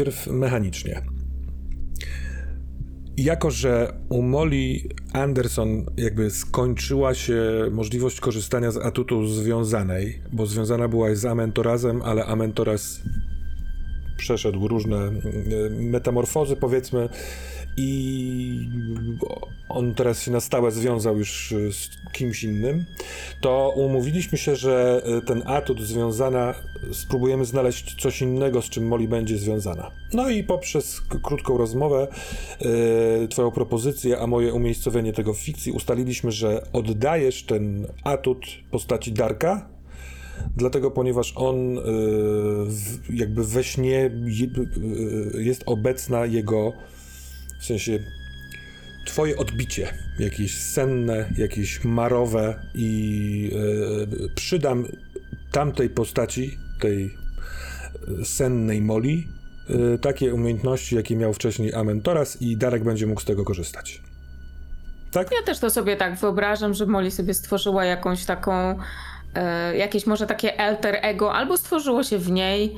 Najpierw mechanicznie. Jako, że u Molly Anderson jakby skończyła się możliwość korzystania z atutu związanej, bo związana była z Amentorazem, ale Amentoraz przeszedł różne e, metamorfozy, powiedzmy, i on teraz się na stałe związał już z kimś innym, to umówiliśmy się, że e, ten atut związana spróbujemy znaleźć coś innego, z czym Molly będzie związana. No i poprzez krótką rozmowę, e, twoją propozycję, a moje umiejscowienie tego w fikcji, ustaliliśmy, że oddajesz ten atut postaci Darka, Dlatego, ponieważ on jakby we śnie je, jest obecna jego, w sensie twoje odbicie, jakieś senne, jakieś marowe i y, przydam tamtej postaci, tej y, sennej Moli, y, takie umiejętności, jakie miał wcześniej Amentoras i Darek będzie mógł z tego korzystać. Tak? Ja też to sobie tak wyobrażam, że Molly sobie stworzyła jakąś taką, e, jakieś może takie alter ego, albo stworzyło się w niej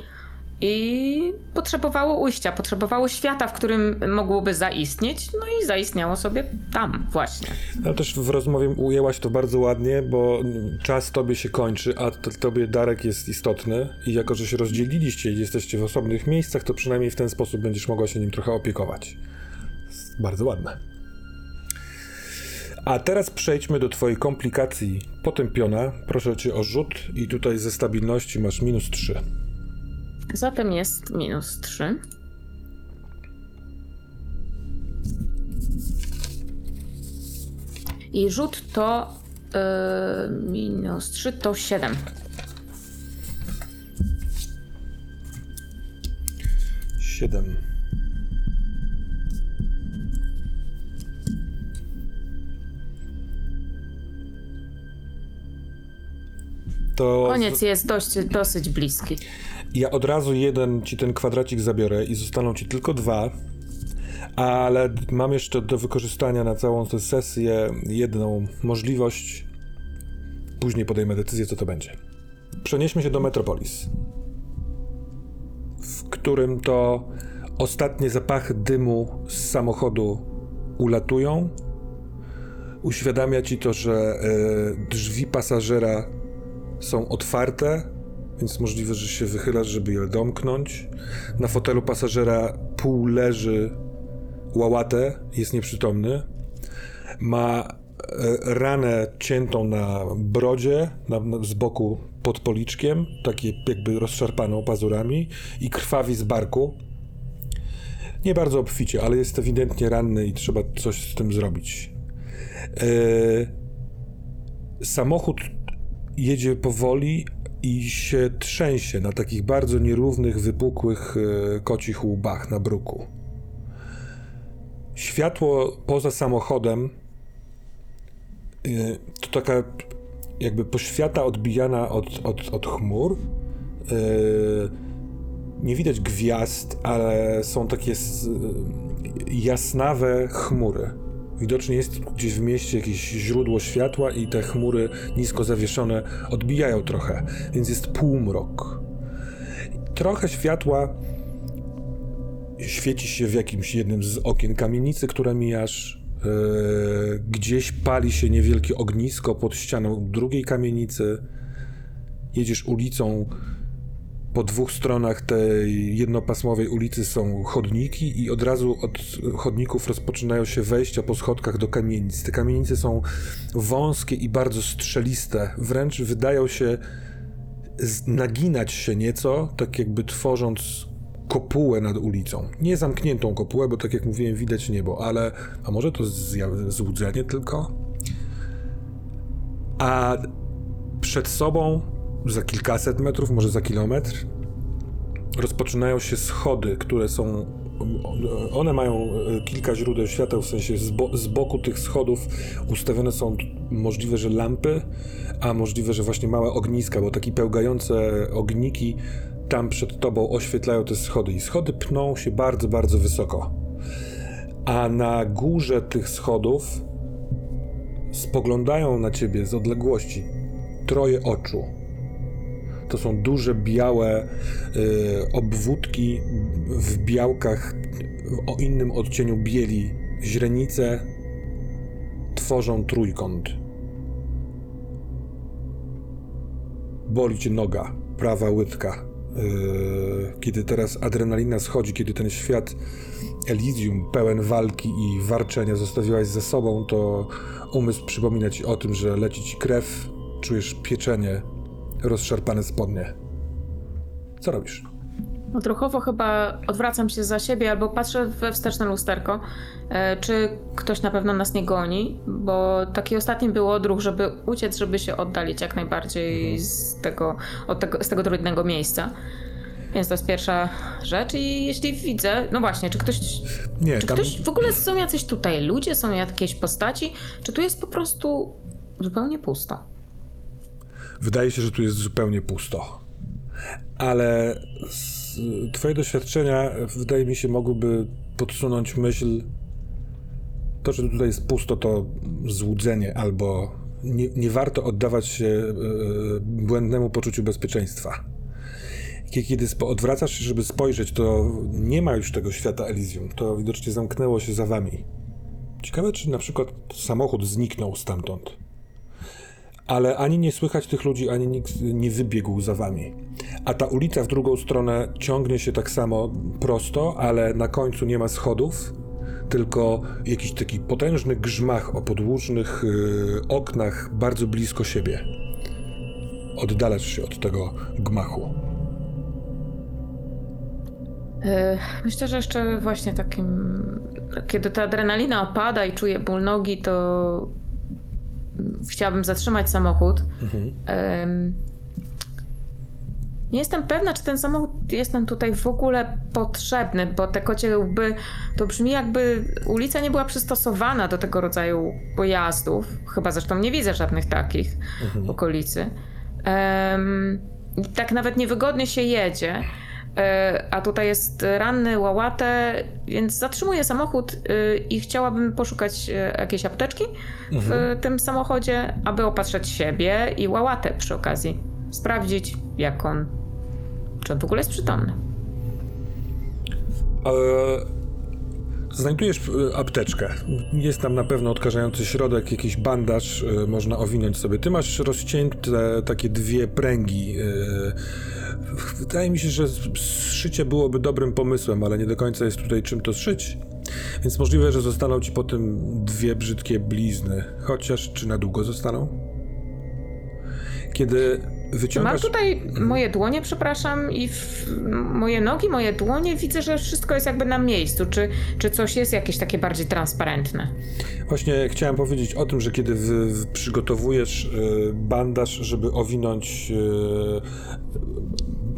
i potrzebowało ujścia, potrzebowało świata, w którym mogłoby zaistnieć, no i zaistniało sobie tam właśnie. Ale też w rozmowie ujęłaś to bardzo ładnie, bo czas tobie się kończy, a tobie Darek jest istotny i jako, że się rozdzieliliście i jesteście w osobnych miejscach, to przynajmniej w ten sposób będziesz mogła się nim trochę opiekować. Bardzo ładne. A teraz przejdźmy do twojej komplikacji potępiona. Proszę cię o rzut i tutaj ze stabilności masz minus 3. Zatem jest minus 3. I rzut to e, minus 3 to 7. 7. To Koniec jest dość, dosyć bliski. Ja od razu jeden ci ten kwadracik zabiorę i zostaną ci tylko dwa, ale mam jeszcze do wykorzystania na całą tę sesję jedną możliwość. Później podejmę decyzję, co to będzie. Przenieśmy się do Metropolis, w którym to ostatnie zapachy dymu z samochodu ulatują. Uświadamia ci to, że e, drzwi pasażera są otwarte, więc możliwe, że się wychylasz, żeby je domknąć. Na fotelu pasażera pół leży łałatę, jest nieprzytomny. Ma e, ranę ciętą na brodzie, na, na, z boku pod policzkiem, takie jakby rozszarpaną pazurami i krwawi z barku. Nie bardzo obficie, ale jest ewidentnie ranny i trzeba coś z tym zrobić. E, samochód jedzie powoli i się trzęsie na takich bardzo nierównych, wypukłych e, kocich łbach na bruku. Światło poza samochodem e, to taka jakby poświata odbijana od, od, od chmur. E, nie widać gwiazd, ale są takie jasnawe chmury. Widocznie jest gdzieś w mieście jakieś źródło światła i te chmury nisko zawieszone odbijają trochę, więc jest półmrok. Trochę światła świeci się w jakimś jednym z okien kamienicy, które mijasz. Yy, gdzieś pali się niewielkie ognisko pod ścianą drugiej kamienicy. Jedziesz ulicą. Po dwóch stronach tej jednopasmowej ulicy są chodniki i od razu od chodników rozpoczynają się wejścia po schodkach do kamienic. Te kamienice są wąskie i bardzo strzeliste. Wręcz wydają się naginać się nieco, tak jakby tworząc kopułę nad ulicą. Nie zamkniętą kopułę, bo tak jak mówiłem, widać niebo, ale a może to złudzenie tylko? A przed sobą, za kilkaset metrów, może za kilometr, rozpoczynają się schody, które są. One mają e, kilka źródeł światła, w sensie z, bo, z boku tych schodów ustawione są możliwe, że lampy, a możliwe, że właśnie małe ogniska, bo takie pełgające ogniki tam przed tobą oświetlają te schody. I schody pną się bardzo, bardzo wysoko. A na górze tych schodów spoglądają na ciebie z odległości troje oczu. To są duże, białe y, obwódki w białkach o innym odcieniu bieli. Źrenice tworzą trójkąt. Boli cię noga, prawa łydka. Yy, kiedy teraz adrenalina schodzi, kiedy ten świat Elysium pełen walki i warczenia zostawiłaś za sobą, to umysł przypomina ci o tym, że leci ci krew, czujesz pieczenie, rozszarpane spodnie. Co robisz? Odruchowo chyba odwracam się za siebie albo patrzę we wsteczne lusterko, e, czy ktoś na pewno nas nie goni, bo taki ostatni był odruch, żeby uciec, żeby się oddalić jak najbardziej z tego, od tego, z tego trudnego miejsca. Więc to jest pierwsza rzecz i jeśli widzę, no właśnie, czy ktoś, Nie, czy tam ktoś, w ogóle są jacyś tutaj ludzie, są jakieś postaci, czy tu jest po prostu zupełnie pusto? Wydaje się, że tu jest zupełnie pusto. Ale twoje doświadczenia, wydaje mi się, mogłyby podsunąć myśl, to, że tutaj jest pusto, to złudzenie, albo nie, nie warto oddawać się e, błędnemu poczuciu bezpieczeństwa. Kie- Kiedy odwracasz się, żeby spojrzeć, to nie ma już tego świata Elysium. To widocznie zamknęło się za wami. Ciekawe, czy na przykład samochód zniknął stamtąd. Ale ani nie słychać tych ludzi, ani nikt nie wybiegł za wami. A ta ulica w drugą stronę ciągnie się tak samo prosto, ale na końcu nie ma schodów, tylko jakiś taki potężny grzmach o podłużnych yy, oknach bardzo blisko siebie. Oddalasz się od tego gmachu. E, Myślę, że jeszcze właśnie takim, kiedy ta adrenalina opada i czuję ból nogi, to chciałabym zatrzymać samochód. Em, Nie jestem pewna, czy ten samochód jest nam tutaj w ogóle potrzebny, bo te kocie łby to brzmi jakby ulica nie była przystosowana do tego rodzaju pojazdów. Chyba zresztą nie widzę żadnych takich w okolicy. I tak nawet niewygodnie się jedzie. E, A tutaj jest ranny, łałatę, więc zatrzymuję samochód y, i chciałabym poszukać e, jakiejś apteczki w tym samochodzie, aby opatrzeć siebie i łałatę przy okazji. Sprawdzić, jak on. Czy on w ogóle jest przytomny. E, Znajdujesz e, apteczkę. Jest tam na pewno odkażający środek, jakiś bandaż, e, można owinąć sobie. Ty masz rozcięte takie dwie pręgi. Wydaje mi się, że szycie byłoby dobrym pomysłem, ale nie do końca jest tutaj czym to szyć. Więc możliwe, że zostaną ci po tym dwie brzydkie blizny. Chociaż czy na długo zostaną? Kiedy Mam wyciągasz... tutaj moje dłonie, przepraszam, i w, moje nogi, moje dłonie. Widzę, że wszystko jest jakby na miejscu. Czy, czy coś jest jakieś takie bardziej transparentne? Właśnie chciałem powiedzieć o tym, że kiedy wy przygotowujesz y, bandaż, żeby owinąć y,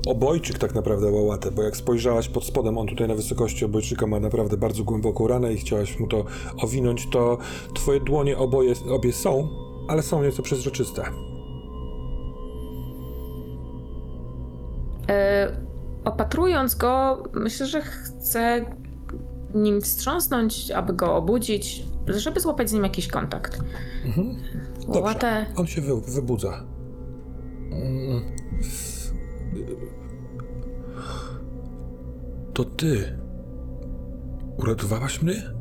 obojczyk tak naprawdę łałatę, bo jak spojrzałaś pod spodem, on tutaj na wysokości obojczyka ma naprawdę bardzo głęboką ranę i chciałaś mu to owinąć, to twoje dłonie oboje, obie są, ale są nieco przezroczyste. E, opatrując go, myślę, że chcę nim wstrząsnąć, aby go obudzić. żeby złapać z nim jakiś kontakt. Dobrze. Łatę, On się wy, wybudza. Mm. To ty. Uratowałaś mnie?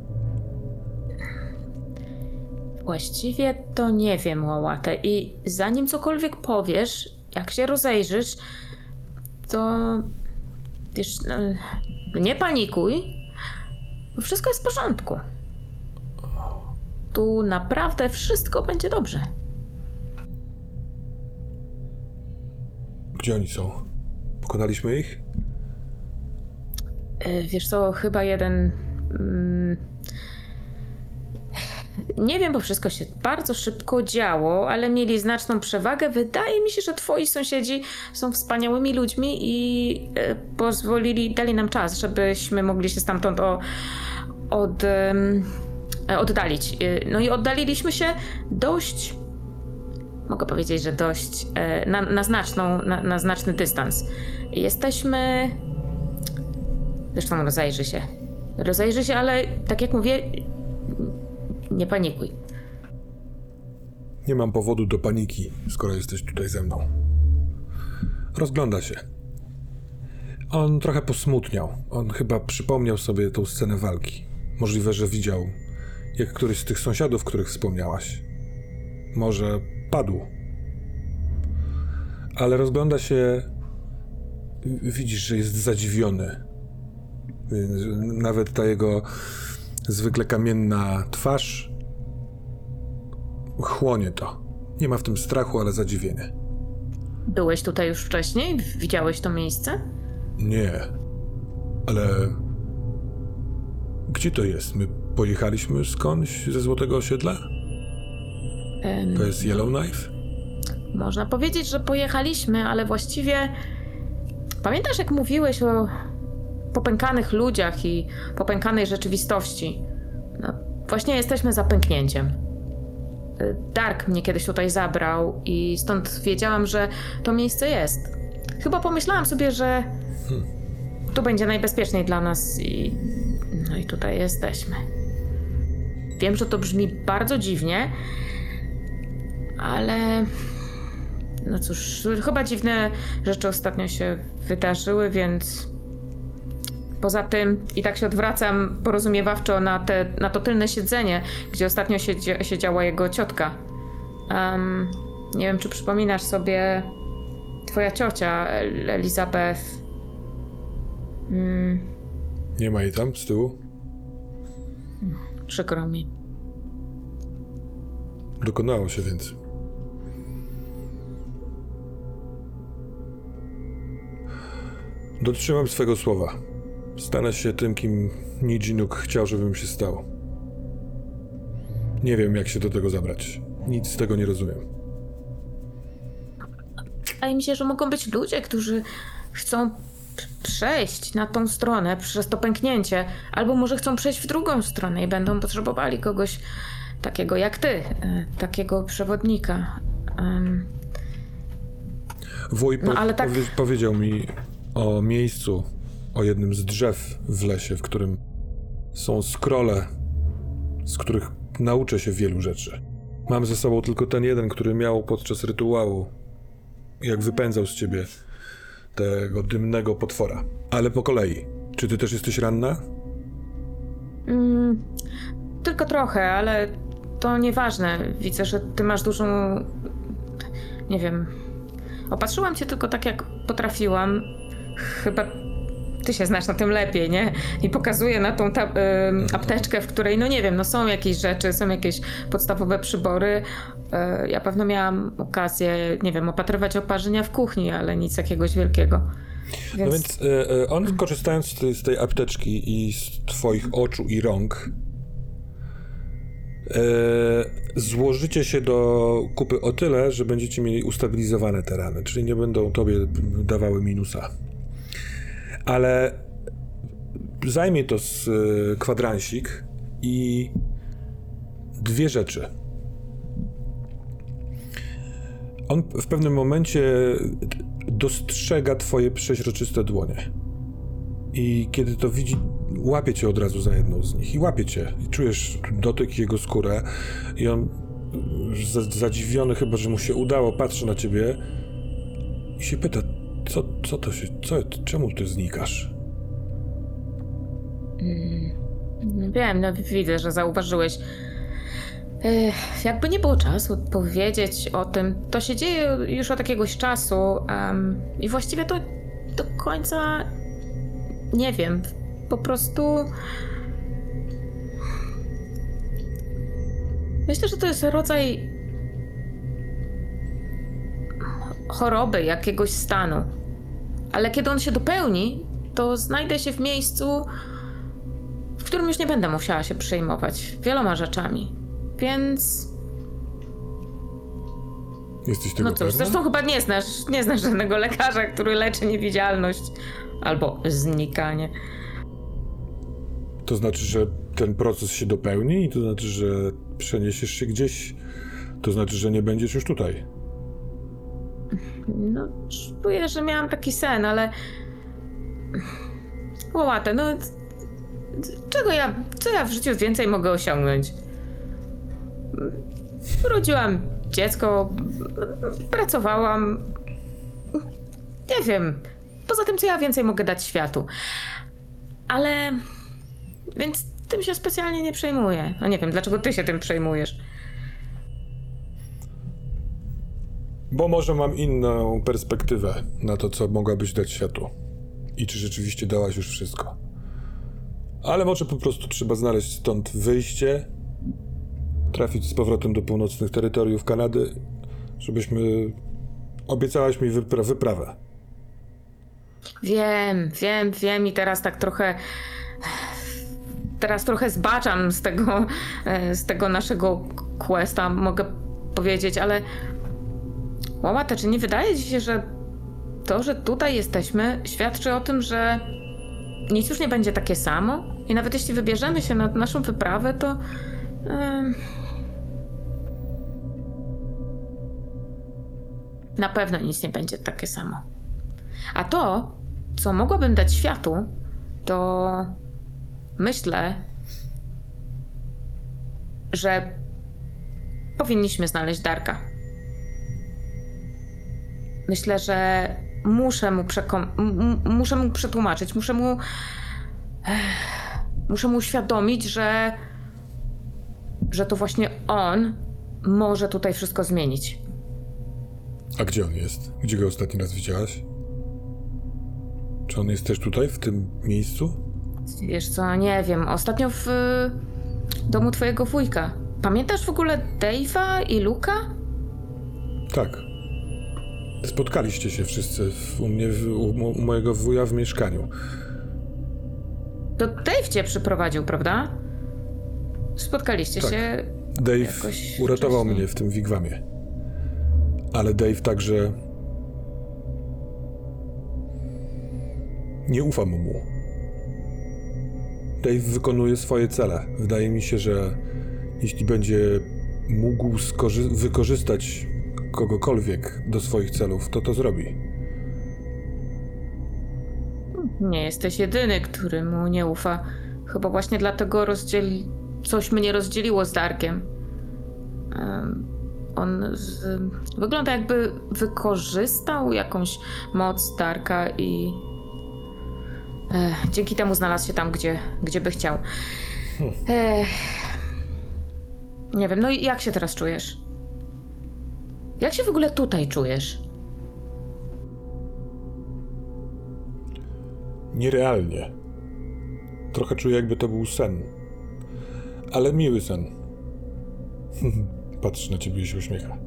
właściwie to nie wiem, Łałatę. I zanim cokolwiek powiesz, jak się rozejrzysz, to wiesz, no, nie panikuj, wszystko jest w porządku. Tu naprawdę wszystko będzie dobrze. Gdzie oni są? Pokonaliśmy ich? E, Wiesz co, chyba jeden. Mm, nie wiem, bo wszystko się bardzo szybko działo, ale mieli znaczną przewagę. Wydaje mi się, że twoi sąsiedzi są wspaniałymi ludźmi i e, pozwolili, dali nam czas, żebyśmy mogli się stamtąd o, od, e, oddalić. No i oddaliliśmy się dość. Mogę powiedzieć, że dość e, na, na znaczną, na, na znaczny dystans. Jesteśmy Zresztą rozejrzy się. Rozejrzy się, ale tak jak mówię, nie panikuj. Nie mam powodu do paniki, skoro jesteś tutaj ze mną. Rozgląda się. On trochę posmutniał. On chyba przypomniał sobie tą scenę walki. Możliwe, że widział, jak któryś z tych sąsiadów, których wspomniałaś. Może padł. Ale rozgląda się. Widzisz, że jest zadziwiony. Nawet ta jego zwykle kamienna twarz chłonie to. Nie ma w tym strachu, ale zadziwienie. Byłeś tutaj już wcześniej? Widziałeś to miejsce? Nie, ale. Gdzie to jest? My pojechaliśmy skądś ze Złotego Osiedla? To jest Yellowknife? Można powiedzieć, że pojechaliśmy, ale właściwie. Pamiętasz, jak mówiłeś o popękanych ludziach i popękanej rzeczywistości? No, właśnie jesteśmy za pęknięciem. Y, Dark mnie kiedyś tutaj zabrał i stąd wiedziałam, że to miejsce jest. Chyba pomyślałam sobie, że tu będzie najbezpieczniej dla nas i. No i tutaj jesteśmy. Wiem, że to brzmi bardzo dziwnie, ale no cóż, chyba dziwne rzeczy ostatnio się wydarzyły, więc poza tym i tak się odwracam porozumiewawczo na, te, na to tylne siedzenie, gdzie ostatnio siedzi, siedziała jego ciotka. Em, nie wiem, czy przypominasz sobie twoja ciocia, El- Elizabeth. Mm, Nie ma jej tam z tyłu? przykro mi. Dokonało się więc. Dotrzymam swego słowa. Stanę się tym, kim Nijinuk chciał, żebym się stał. Nie wiem, jak się do tego zabrać. Nic z tego nie rozumiem. Wydaje mi się, że mogą być ludzie, którzy chcą przejść na tą stronę przez to pęknięcie, albo może chcą przejść w drugą stronę i będą potrzebowali kogoś takiego jak ty, e, takiego przewodnika. Po- No, tak- powie- powiedział mi o miejscu, o jednym z drzew w lesie, w którym są skrole, z których nauczę się wielu rzeczy. Mam ze sobą tylko ten jeden, który miał podczas rytuału, jak wypędzał z ciebie tego dymnego potwora. Ale po kolei. Czy ty też jesteś ranna? mm, tylko trochę, ale to nieważne. Widzę, że ty masz dużą. Nie wiem. Opatrzyłam cię tylko tak, jak potrafiłam. Chyba ty się znasz na tym lepiej, nie? I pokazuję na tą ta, ym, apteczkę, w której, no nie wiem, no są jakieś rzeczy, są jakieś podstawowe przybory. Y, ja pewno miałam okazję, nie wiem, opatrywać oparzenia w kuchni, ale nic jakiegoś wielkiego. Więc, No więc e, e, on, korzystając z tej, z tej apteczki i z twoich oczu i rąk, e, złożycie się do kupy o tyle, że będziecie mieli ustabilizowane te rany, czyli nie będą tobie dawały minusa. Ale zajmie to z e, kwadransik i dwie rzeczy. On w pewnym momencie dostrzega twoje przeźroczyste dłonie. I kiedy to widzi, łapie cię od razu za jedną z nich i łapie cię. I czujesz dotyk jego skórę i on za- zadziwiony chyba, że mu się udało, patrzy na ciebie i się pyta, co, co to się, co, czemu ty znikasz? Wiem, no widzę, że zauważyłeś. Ech, jakby nie było czasu powiedzieć o tym, to się dzieje już od jakiegoś czasu em, i właściwie to do końca nie wiem. Po prostu. Myślę, że to jest rodzaj choroby, jakiegoś stanu. Ale kiedy on się dopełni, to znajdę się w miejscu, w którym już nie będę musiała się przejmować wieloma rzeczami. Więc. Jesteś tego No cóż, pewna? zresztą chyba nie znasz, nie znasz żadnego lekarza, który leczy niewidzialność albo znikanie. To znaczy, że ten proces się dopełni i to znaczy, że przeniesiesz się gdzieś. To znaczy, że nie będziesz już tutaj. No, czuję, że miałam taki sen, ale. Łopatę, no. Czego ja. Co ja w życiu więcej mogę osiągnąć? Urodziłam dziecko, pracowałam. Nie wiem. Poza tym, co ja więcej mogę dać światu. Ale. Więc tym się specjalnie nie przejmuję. No nie wiem, dlaczego ty się tym przejmujesz. Bo może mam inną perspektywę na to, co mogłabyś dać światu. I czy rzeczywiście dałaś już wszystko. Ale może po prostu trzeba znaleźć stąd wyjście, trafić z powrotem do północnych terytoriów Kanady, żebyśmy. Obiecałaś mi wypra- wyprawę. Wiem, wiem, wiem i teraz tak trochę. Teraz trochę zbaczam z tego, e, z tego naszego questa, mogę powiedzieć, ale. Łamate, czy nie wydaje ci się, że to, że tutaj jesteśmy, świadczy o tym, że nic już nie będzie takie samo? I nawet jeśli wybierzemy się na naszą wyprawę, to. em, na pewno nic nie będzie takie samo. A to, co mogłabym dać światu, to myślę, że powinniśmy znaleźć Darka. Myślę, że muszę mu, muszę mu przetłumaczyć, muszę mu. Muszę mu uświadomić, że. że to właśnie on może tutaj wszystko zmienić. A gdzie on jest? Gdzie go ostatni raz widziałaś? Czy on jest też tutaj, w tym miejscu? Wiesz co, nie wiem. Ostatnio w y, domu twojego wujka. Pamiętasz w ogóle Dave'a i Luka? Tak. Spotkaliście się wszyscy w, u mnie, w, u, u mojego wuja w mieszkaniu. To Dave cię przyprowadził, prawda? Spotkaliście Tak. się. Dave uratował wcześniej. mnie w tym wigwamie. Ale Dave także. Nie ufam mu. Dave wykonuje swoje cele. Wydaje mi się, że jeśli będzie mógł wykorzystać kogokolwiek do swoich celów, to to zrobi. Nie jesteś jedyny, który mu nie ufa. Chyba właśnie dlatego rozdzieli... coś mnie rozdzieliło z Darkiem. Em, On z... wygląda jakby wykorzystał jakąś moc Darka i Ech, dzięki temu znalazł się tam, gdzie, gdzie by chciał. Ech. Nie wiem, no i jak się teraz czujesz? Jak się w ogóle tutaj czujesz? Nierealnie. Trochę czuję, jakby to był sen. Ale miły sen. Patrzy na ciebie i się uśmiecha.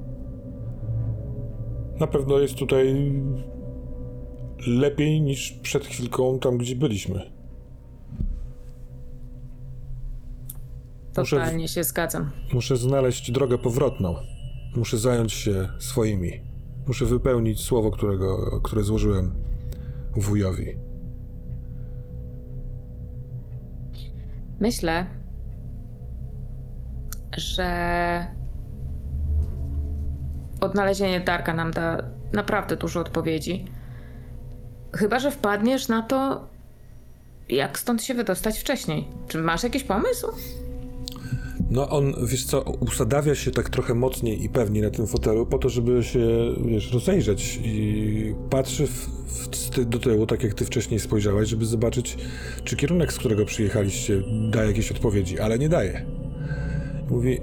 Na pewno jest tutaj lepiej niż przed chwilką tam, gdzie byliśmy. Muszę- Totalnie się zgadzam. Muszę znaleźć drogę powrotną. Muszę zająć się swoimi. Muszę wypełnić słowo, którego, które złożyłem wujowi. Myślę, że odnalezienie Darka nam da naprawdę dużo odpowiedzi. Chyba, że wpadniesz na to, jak stąd się wydostać wcześniej. Czy masz jakiś pomysł? No on, wiesz co, usadawia się tak trochę mocniej i pewniej na tym fotelu po to, żeby się, wiesz, rozejrzeć i patrzy w, w, do tyłu, tak jak ty wcześniej spojrzałaś, żeby zobaczyć, czy kierunek, z którego przyjechaliście, daje jakieś odpowiedzi, ale nie daje. Mówi,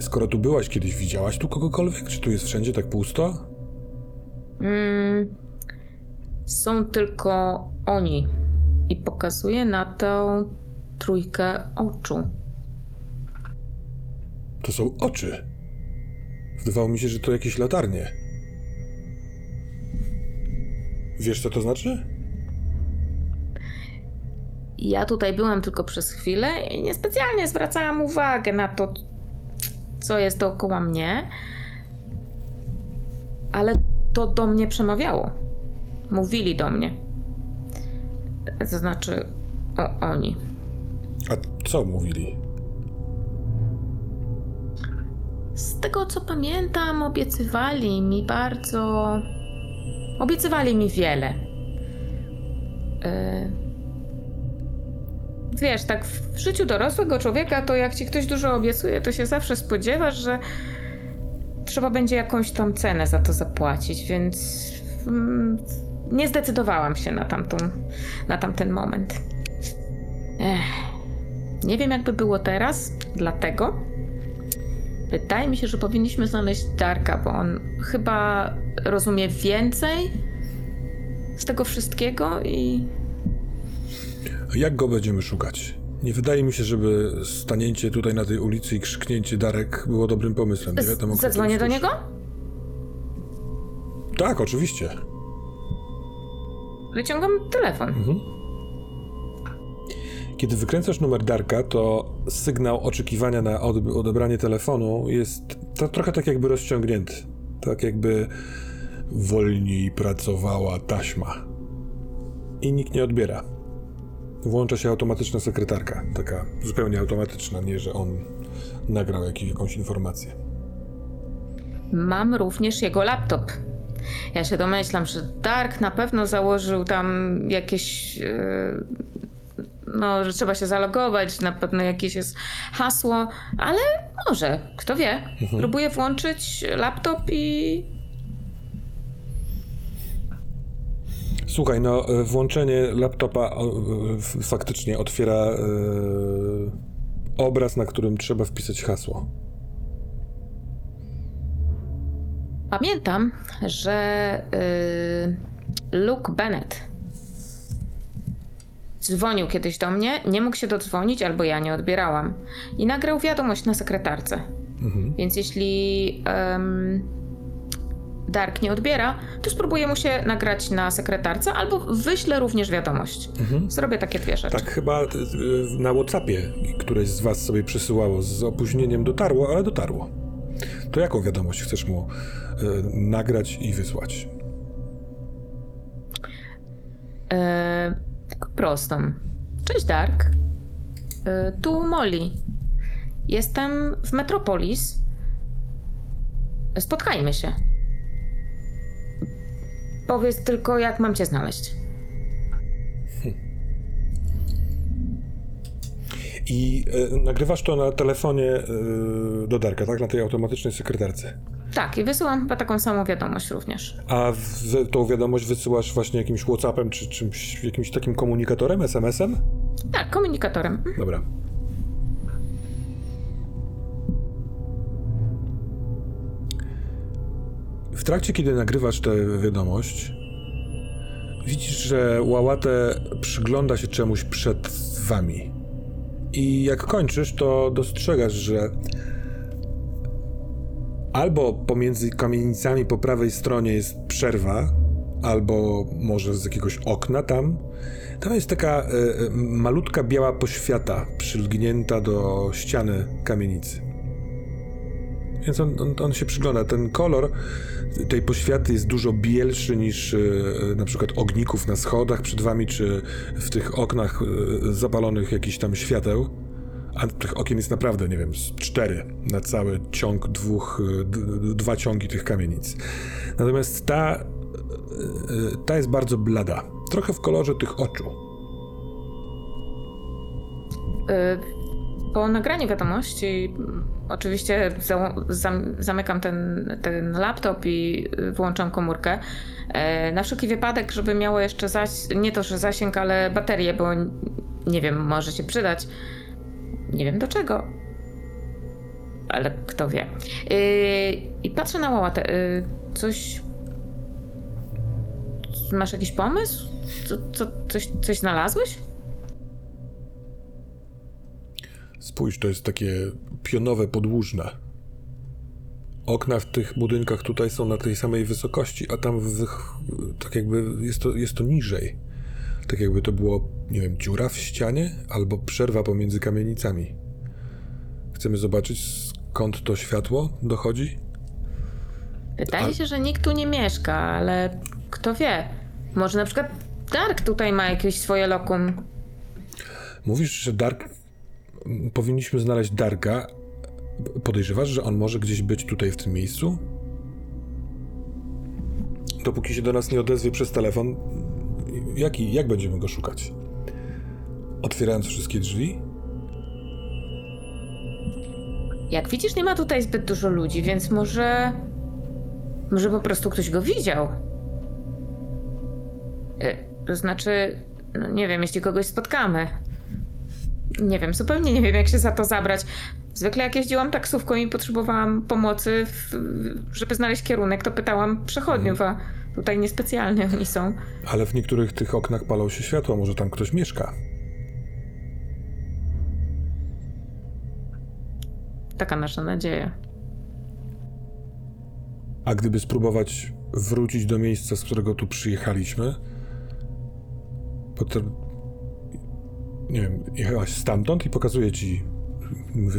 skoro tu byłaś kiedyś, widziałaś tu kogokolwiek? Czy tu jest wszędzie tak pusto? Mm, są tylko oni. I pokazuje na tą trójkę oczu. To są oczy. Wydawało mi się, że to jakieś latarnie. Wiesz, co to znaczy? Ja tutaj byłam tylko przez chwilę i niespecjalnie zwracałam uwagę na to, co jest dookoła mnie. Ale to do mnie przemawiało. Mówili do mnie. To znaczy, o, oni. Co mówili? Z tego co pamiętam, obiecywali mi bardzo. Obiecywali mi wiele. E, Wiesz, tak w życiu dorosłego człowieka, to jak ci ktoś dużo obiecuje, to się zawsze spodziewasz, że trzeba będzie jakąś tam cenę za to zapłacić, więc mm, nie zdecydowałam się na, tamtą, na tamten moment. Ech. Nie wiem, jakby było teraz, dlatego Wydaje mi się, że powinniśmy znaleźć Darka, bo on chyba rozumie więcej z tego wszystkiego i A Jak go będziemy szukać? Nie wydaje mi się, żeby stanięcie tutaj na tej ulicy i krzyknięcie Darek było dobrym pomysłem. Nie wiadomo, kto zadzwonię do niego? Tak, oczywiście. Wyciągam telefon. Mhm. Kiedy wykręcasz numer Darka, to sygnał oczekiwania na odebranie telefonu jest to trochę tak jakby rozciągnięty. Tak jakby wolniej pracowała taśma. I nikt nie odbiera. Włącza się automatyczna sekretarka. Taka zupełnie automatyczna, nie że on nagrał jak- jakąś informację. Mam również jego laptop. Ja się domyślam, że Dark na pewno założył tam jakieś. yy, No, że trzeba się zalogować, na pewno jakieś jest hasło, ale może, kto wie. Próbuję włączyć laptop i Słuchaj, no e, włączenie laptopa e, faktycznie otwiera e, obraz, na którym trzeba wpisać hasło. Pamiętam, że y, Luke Bennett dzwonił kiedyś do mnie, nie mógł się dodzwonić, albo ja nie odbierałam. I nagrał wiadomość na sekretarce. Więc jeśli em, Dark nie odbiera, to spróbuję mu się nagrać na sekretarce, albo wyślę również wiadomość. Zrobię takie dwie rzeczy. Tak chyba e, na Whatsappie któreś z was sobie przesyłało z opóźnieniem dotarło, ale dotarło. To jaką wiadomość chcesz mu e, nagrać i wysłać? E, tak prostą. Cześć Dark. E, tu Molly. Jestem w Metropolis. Spotkajmy się. Powiedz tylko, jak mam cię znaleźć. I e, nagrywasz to na telefonie e, do Darka, tak? Na tej automatycznej sekretarce. Tak, i wysyłam chyba taką samą wiadomość również. A w, tą wiadomość wysyłasz właśnie jakimś Whatsappem czy czymś, jakimś takim komunikatorem, SMS-em? Tak, komunikatorem. Dobra. W trakcie, kiedy nagrywasz tę wiadomość, widzisz, że Łałatę przygląda się czemuś przed wami. I jak kończysz, to dostrzegasz, że albo pomiędzy kamienicami po prawej stronie jest przerwa, albo może z jakiegoś okna tam. Tam jest taka e, e, malutka biała poświata przylgnięta do ściany kamienicy. Więc on, on, on się przygląda. Ten kolor tej poświaty jest dużo bielszy niż e, na przykład ogników na schodach przed wami, czy w tych oknach zapalonych jakichś tam świateł. A tych okien jest naprawdę, nie wiem, cztery na cały ciąg dwóch, d- dwa ciągi tych kamienic. Natomiast ta y, ta jest bardzo blada. Trochę w kolorze tych oczu. Y, Po nagraniu wiadomości mm, oczywiście za, zam, zamykam ten, ten laptop i y, włączam komórkę. E, Na wszelki wypadek, żeby miało jeszcze zaś, nie to, że zasięg, ale baterię, bo nie wiem, może się przydać. Nie wiem do czego. Ale kto wie. Y, I patrzę na łałatę. Y, Coś. Masz jakiś pomysł? Co, co, coś, coś znalazłeś? Spójrz, to jest takie pionowe, podłużne. Okna w tych budynkach tutaj są na tej samej wysokości, a tam w, tak jakby jest to, jest to niżej. Tak jakby to było, nie wiem, dziura w ścianie albo przerwa pomiędzy kamienicami. Chcemy zobaczyć skąd to światło dochodzi? Wydaje A- się, że nikt tu nie mieszka, ale kto wie. Może na przykład Dark tutaj ma jakieś swoje lokum. Mówisz, że Dark. Powinniśmy znaleźć Darka. Podejrzewasz, że on może gdzieś być tutaj w tym miejscu? Dopóki się do nas nie odezwie przez telefon, jaki, jak będziemy go szukać? Otwierając wszystkie drzwi? Jak widzisz, nie ma tutaj zbyt dużo ludzi, więc może. Może po prostu ktoś go widział. E, To znaczy, no nie wiem, jeśli kogoś spotkamy. Nie wiem, zupełnie nie wiem, jak się za to zabrać. Zwykle jak jeździłam taksówką i potrzebowałam pomocy, w, żeby znaleźć kierunek, to pytałam przechodniów, a tutaj niespecjalnie oni są. Ale w niektórych tych oknach palą się światła, może tam ktoś mieszka. Taka nasza nadzieja. A gdyby spróbować wrócić do miejsca, z którego tu przyjechaliśmy, potem, nie wiem, jechałaś stamtąd i pokazuję ci,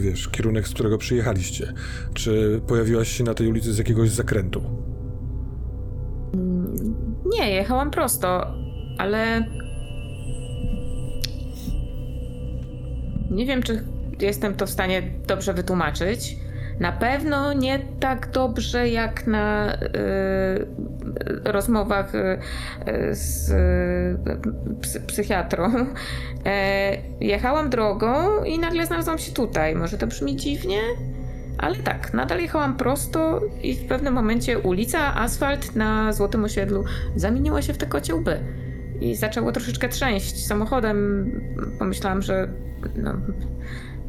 wiesz, kierunek, z którego przyjechaliście. Czy pojawiłaś się na tej ulicy z jakiegoś zakrętu? Nie, jechałam prosto, ale. Nie wiem, czy jestem to w stanie dobrze wytłumaczyć. Na pewno nie tak dobrze jak na y, rozmowach y, z y, psy, psychiatrą. E, jechałam drogą i nagle znalazłam się tutaj. Może to brzmi dziwnie, ale tak, nadal jechałam prosto i w pewnym momencie ulica, asfalt na Złotym Osiedlu zamieniła się w te kocie łby. I zaczęło troszeczkę trzęść samochodem. Pomyślałam, że no,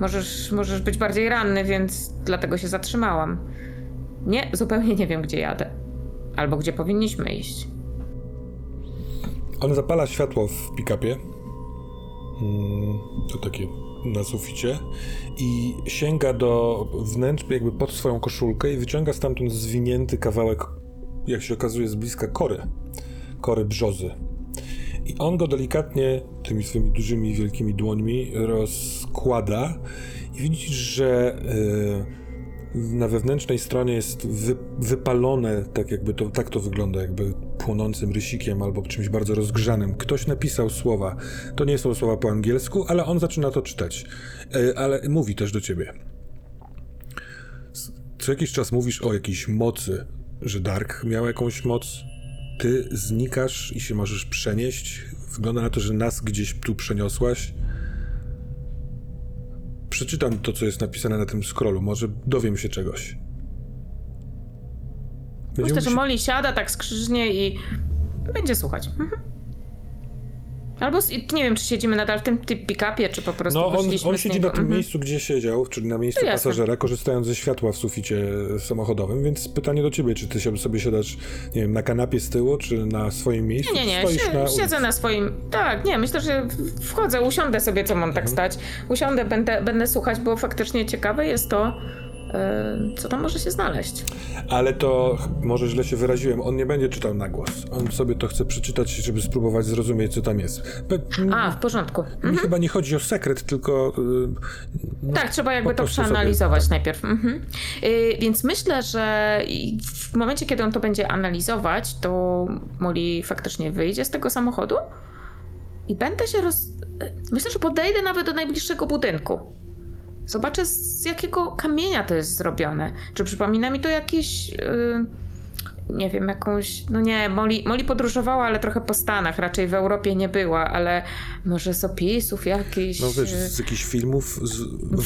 możesz, możesz być bardziej ranny, więc dlatego się zatrzymałam. Nie, zupełnie nie wiem, gdzie jadę. Albo gdzie powinniśmy iść. On zapala światło w pick-upie. Mm, To takie na suficie. I sięga do wnętrz, jakby pod swoją koszulkę i wyciąga stamtąd zwinięty kawałek, jak się okazuje, z bliska kory. Kory brzozy. I on go delikatnie tymi swoimi dużymi, wielkimi dłońmi rozkłada i widzisz, że y, na wewnętrznej stronie jest wy, wypalone, tak jakby to, tak to wygląda, jakby płonącym rysikiem albo czymś bardzo rozgrzanym. Ktoś napisał słowa. To nie są słowa po angielsku, ale on zaczyna to czytać. Y, ale mówi też do ciebie. Co jakiś czas mówisz o jakiejś mocy, że Dark miał jakąś moc. Ty znikasz i się możesz przenieść. Wygląda na to, że nas gdzieś tu przeniosłaś. Przeczytam to, co jest napisane na tym scrollu. Może dowiem się czegoś. Będziemy Myślę, że Molly siada tak skrzyżnie i będzie słuchać. Mhm. Albo nie wiem, czy siedzimy nadal w tym pick-upie, czy po prostu No, on, on siedzi na tym Mhm. miejscu, gdzie siedział, czyli na miejscu jasne. pasażera, korzystając ze światła w suficie samochodowym, więc pytanie do ciebie, czy ty sobie siadasz, nie wiem, na kanapie z tyłu, czy na swoim miejscu, Nie, nie, nie. Sie, na siedzę ulicy? na swoim. Tak, nie, myślę, że wchodzę, usiądę sobie, co mam Mhm. tak stać. Usiądę, będę, będę słuchać, bo faktycznie ciekawe jest to, co tam może się znaleźć. Ale to może źle się wyraziłem, on nie będzie czytał na głos. On sobie to chce przeczytać, żeby spróbować zrozumieć, co tam jest. Pe- A, w porządku. Mi chyba nie chodzi o sekret, tylko... y, no, Tak, trzeba jakby to prostu sobie- przeanalizować najpierw. Mhm. Y, więc myślę, że w momencie, kiedy on to będzie analizować, to Molly faktycznie wyjdzie z tego samochodu i będę się roz... Myślę, że podejdę nawet do najbliższego budynku. Zobaczę, z jakiego kamienia to jest zrobione. Czy przypomina mi to jakieś. y, nie wiem, jakąś, no nie, Moli, Moli podróżowała, ale trochę po Stanach, raczej w Europie nie była, ale może z opisów jakichś, No wiesz, e, z jakichś filmów, z,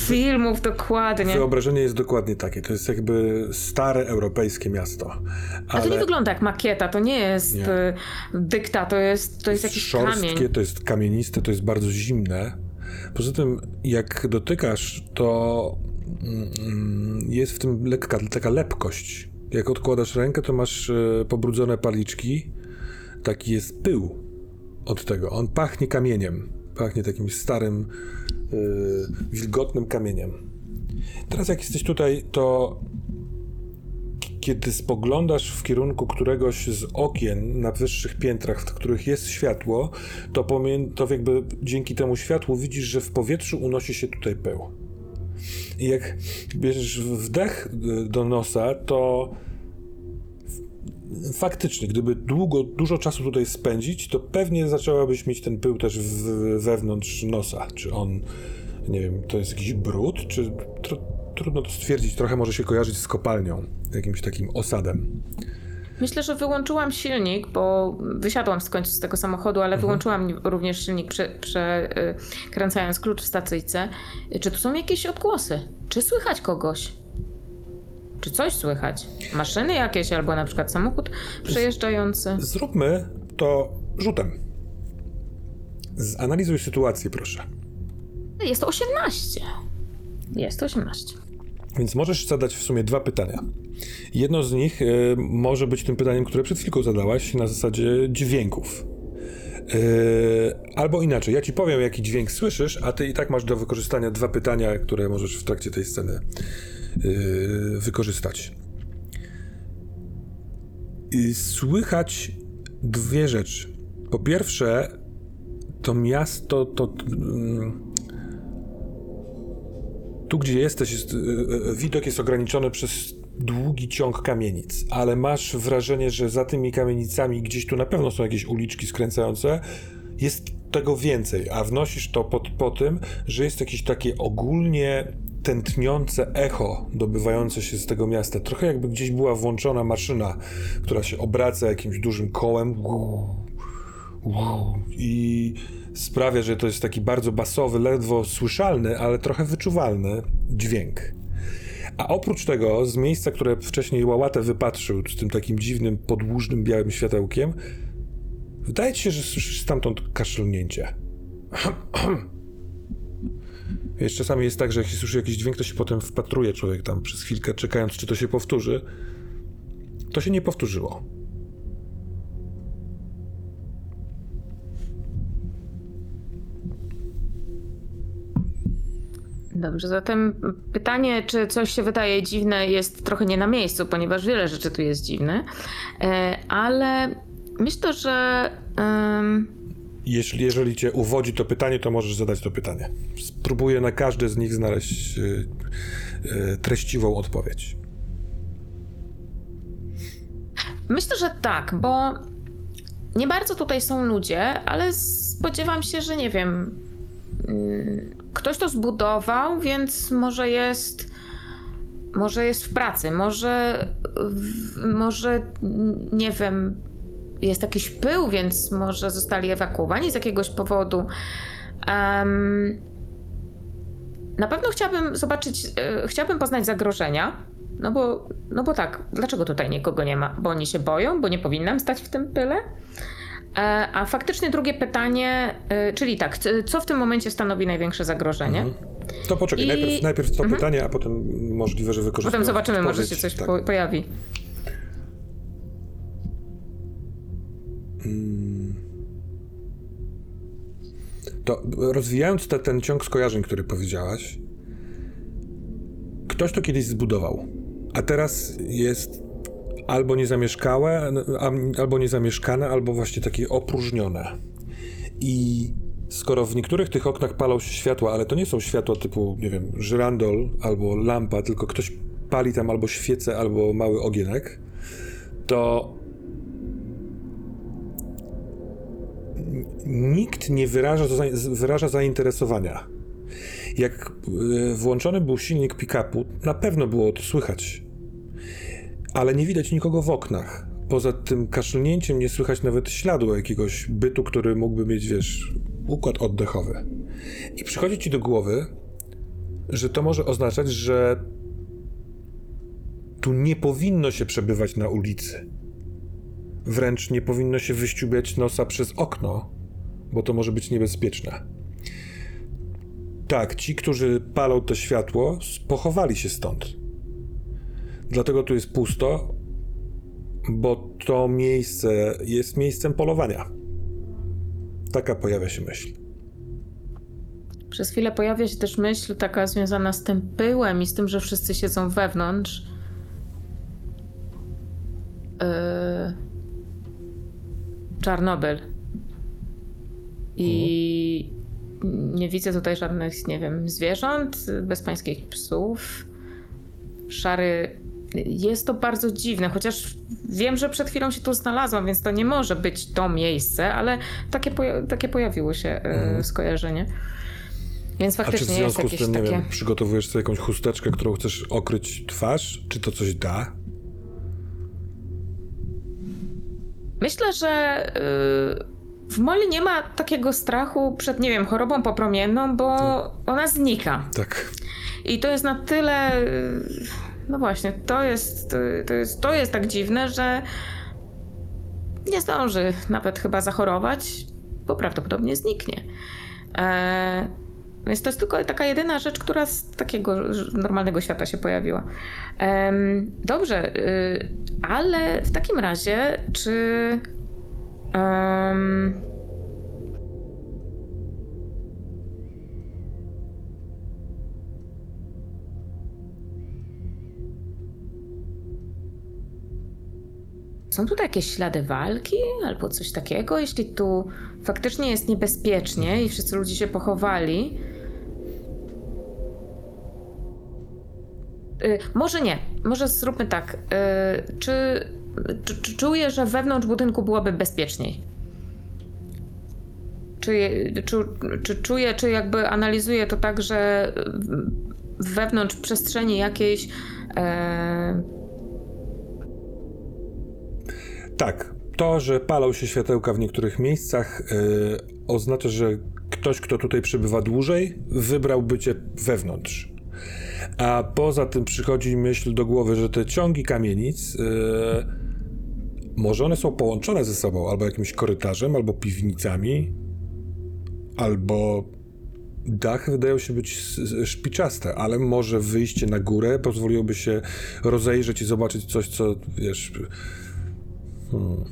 filmów dokładnie. wyobrażenie jest dokładnie takie. To jest jakby stare europejskie miasto. A to nie wygląda jak makieta, to nie jest Nie. e, dykta, to jest, to jest jakiś szorstkie, kamień. to jest kamieniste, to jest bardzo zimne. Poza tym, jak dotykasz, to mm, jest w tym lekka taka lepkość. Jak odkładasz rękę, to masz e, pobrudzone paliczki. Taki jest pył od tego. On pachnie kamieniem. Pachnie takim starym, e, wilgotnym kamieniem. Teraz jak jesteś tutaj, to kiedy spoglądasz w kierunku któregoś z okien na wyższych piętrach, w których jest światło, to, pomie- to jakby dzięki temu światłu widzisz, że w powietrzu unosi się tutaj pył. I jak bierzesz wdech y, do nosa, to faktycznie, gdyby długo, dużo czasu tutaj spędzić, to pewnie zaczęłabyś mieć ten pył też w, wewnątrz nosa. Czy on, nie wiem, to jest jakiś brud, czy tr- trudno to stwierdzić, trochę może się kojarzyć z kopalnią, jakimś takim osadem. Myślę, że wyłączyłam silnik, bo wysiadłam w końcu z tego samochodu, ale wyłączyłam również silnik, prze, przekręcając klucz w stacyjce. Czy tu są jakieś odgłosy? Czy słychać kogoś? Czy coś słychać? Maszyny jakieś, albo na przykład samochód przejeżdżający? Zróbmy to rzutem. Zanalizuj sytuację, proszę. Jest to 18. Jest to 18. Więc możesz zadać w sumie dwa pytania. Jedno z nich y, może być tym pytaniem, które przed chwilką zadałaś, na zasadzie dźwięków. Y, albo inaczej, ja ci powiem, jaki dźwięk słyszysz, a ty i tak masz do wykorzystania dwa pytania, które możesz w trakcie tej sceny y, wykorzystać. Y, słychać dwie rzeczy. Po pierwsze, to miasto to. mm, tu, gdzie jesteś, jest, y, y, widok jest ograniczony przez długi ciąg kamienic, ale masz wrażenie, że za tymi kamienicami gdzieś tu na pewno są jakieś uliczki skręcające. Jest tego więcej, a wnosisz to pod, po tym, że jest jakieś takie ogólnie tętniące echo dobywające się z tego miasta. Trochę jakby gdzieś była włączona maszyna, która się obraca jakimś dużym kołem. I sprawia, że to jest taki bardzo basowy, ledwo słyszalny, ale trochę wyczuwalny dźwięk. A oprócz tego, z miejsca, które wcześniej Łałatę wypatrzył, z tym takim dziwnym, podłużnym, białym światełkiem, wydaje ci się, że słyszysz stamtąd kaszlnięcie. Wiesz, czasami jest tak, że się słyszy jakiś dźwięk, to się potem wpatruje człowiek tam przez chwilkę, czekając, czy to się powtórzy. To się nie powtórzyło. Dobrze, zatem pytanie, czy coś się wydaje dziwne, jest trochę nie na miejscu, ponieważ wiele rzeczy tu jest dziwne, E, ale myślę, że. Jeśli, jeżeli cię uwodzi to pytanie, to możesz zadać to pytanie. Spróbuję na każde z nich znaleźć y, y, treściwą odpowiedź. Myślę, że tak, bo nie bardzo tutaj są ludzie, ale spodziewam się, że nie wiem. Ktoś to zbudował, więc może jest. Może jest w pracy, może. Może nie wiem. Jest jakiś pył, więc może zostali ewakuowani z jakiegoś powodu. Em, na pewno chciałabym zobaczyć, e, chciałabym poznać zagrożenia. No bo, no bo tak, dlaczego tutaj nikogo nie ma? Bo oni się boją, bo nie powinnam stać w tym pyle? E, A faktycznie drugie pytanie, e, czyli tak, co w tym momencie stanowi największe zagrożenie? To poczekaj, I- najpierw, najpierw to pytanie, a potem możliwe, że wykorzystamy. Potem zobaczymy, może się odpowiedź. coś Tak. po, pojawi. To rozwijając te, ten ciąg skojarzeń, który powiedziałaś, ktoś to kiedyś zbudował, a teraz jest albo niezamieszkałe, albo niezamieszkane, albo właśnie takie opróżnione. I skoro w niektórych tych oknach palą się światła, ale to nie są światła typu, nie wiem, żyrandol albo lampa, tylko ktoś pali tam albo świecę, albo mały ogienek, to nikt nie wyraża, wyraża zainteresowania. Jak y, włączony był silnik pick-upu, na pewno było to słychać. Ale nie widać nikogo w oknach. poza tym kaszlnięciem nie słychać nawet śladu jakiegoś bytu, który mógłby mieć, wiesz, układ oddechowy. I przychodzi ci do głowy, że to może oznaczać, że tu nie powinno się przebywać na ulicy. Wręcz nie powinno się wyściubiać nosa przez okno, bo to może być niebezpieczne. Tak, ci, którzy palą to światło, pochowali się stąd. Dlatego tu jest pusto, bo to miejsce jest miejscem polowania. Taka pojawia się myśl. Przez chwilę pojawia się też myśl taka związana z tym pyłem i z tym, że wszyscy siedzą wewnątrz. Yy... Czarnobyl. I nie widzę tutaj żadnych, nie wiem, zwierząt, bezpańskich psów. Szary. Jest to bardzo dziwne, chociaż wiem, że przed chwilą się tu znalazłam, więc to nie może być to miejsce, ale takie, poja- takie pojawiło się yy, skojarzenie. Więc A czy w faktycznie związku z tym, nie takie. wiem, przygotowujesz sobie jakąś chusteczkę, którą chcesz okryć twarz? Czy to coś da? Myślę, że yy, w Moli nie ma takiego strachu przed, nie wiem, chorobą popromienną, bo ona znika. Tak. I to jest na tyle. No właśnie, to jest, to, to jest, to jest tak dziwne, że nie zdąży nawet chyba zachorować, bo prawdopodobnie zniknie. E, więc to jest tylko taka jedyna rzecz, która z takiego normalnego świata się pojawiła. Dobrze, y, ale w takim razie, czy. Są tutaj jakieś ślady walki albo coś takiego? Jeśli tu faktycznie jest niebezpiecznie i wszyscy ludzie się pochowali. Y, może nie. Może zróbmy tak. Y, czy, czy, czy czuję, że wewnątrz budynku byłoby bezpieczniej? Czy, czy, czy czuję, czy jakby analizuję to tak, że wewnątrz przestrzeni jakiejś. E, Tak. To, że palą się światełka w niektórych miejscach, yy, oznacza, że ktoś, kto tutaj przebywa dłużej, wybrał bycie wewnątrz. A poza tym przychodzi myśl do głowy, że te ciągi kamienic, yy, może one są połączone ze sobą, albo jakimś korytarzem, albo piwnicami, albo dachy wydają się być szpiczaste, ale może wyjście na górę pozwoliłoby się rozejrzeć i zobaczyć coś, co wiesz. Hmm.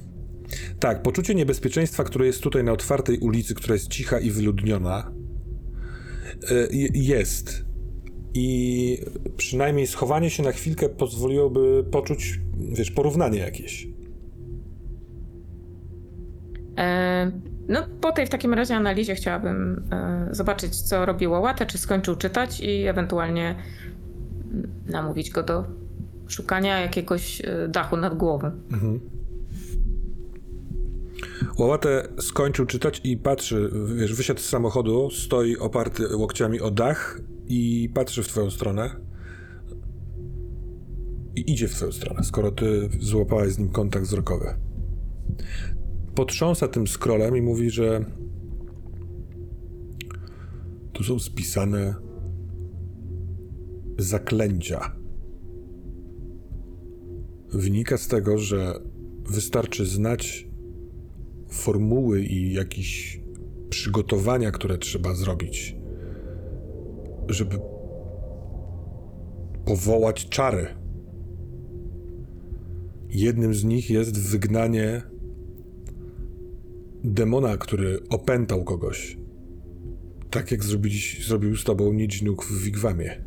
Tak, poczucie niebezpieczeństwa, które jest tutaj na otwartej ulicy, która jest cicha i wyludniona, je- jest. I przynajmniej schowanie się na chwilkę pozwoliłoby poczuć, wiesz, porównanie jakieś. E, no, po tej w takim razie analizie chciałabym e, zobaczyć, co robiło Łatę, czy skończył czytać i ewentualnie namówić go do szukania jakiegoś e, dachu nad głową. Łałatę skończył czytać i patrzy, wiesz, wysiadł z samochodu, stoi oparty łokciami o dach i patrzy w twoją stronę. I idzie w twoją stronę, skoro ty złapałeś z nim kontakt wzrokowy. Potrząsa tym scrollem i mówi, że tu są spisane zaklęcia. Wynika z tego, że wystarczy znać formuły i jakieś przygotowania, które trzeba zrobić, żeby powołać czary. Jednym z nich jest wygnanie demona, który opętał kogoś. Tak jak zrobił z tobą Nidźnuk w Wigwamie.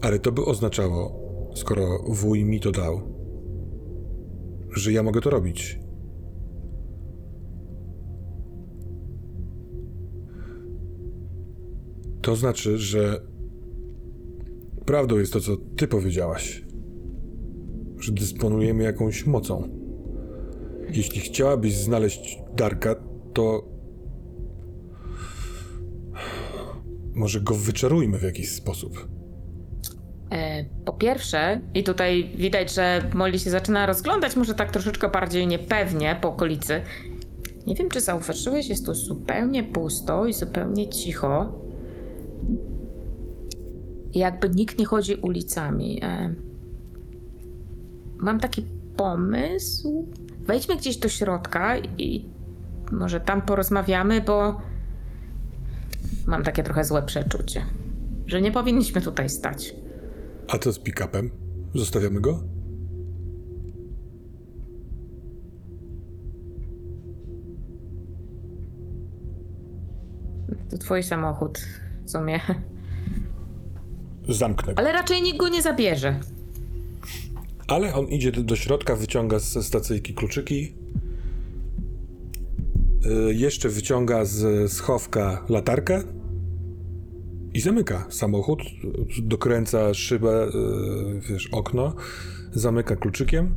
Ale to by oznaczało, skoro wuj mi to dał, że ja mogę to robić. To znaczy, że prawdą jest to, co ty powiedziałaś, że dysponujemy jakąś mocą. Jeśli chciałabyś znaleźć Darka, to może go wyczarujmy w jakiś sposób. E, Po pierwsze, i tutaj widać, że Molly się zaczyna rozglądać, może tak troszeczkę bardziej niepewnie po okolicy. Nie wiem, czy zauważyłeś, jest tu zupełnie pusto i zupełnie cicho. Jakby nikt nie chodzi ulicami. E, Mam taki pomysł. Wejdźmy gdzieś do środka i może tam porozmawiamy, bo mam takie trochę złe przeczucie, że nie powinniśmy tutaj stać. A co z pick-upem? Zostawiamy go? To twój samochód w sumie. Zamknę go. Ale raczej nikt go nie zabierze. Ale on idzie do, do środka, wyciąga ze stacyjki kluczyki. Y, jeszcze wyciąga z schowka latarkę i zamyka samochód. Dokręca szybę, y, wiesz, okno, zamyka kluczykiem.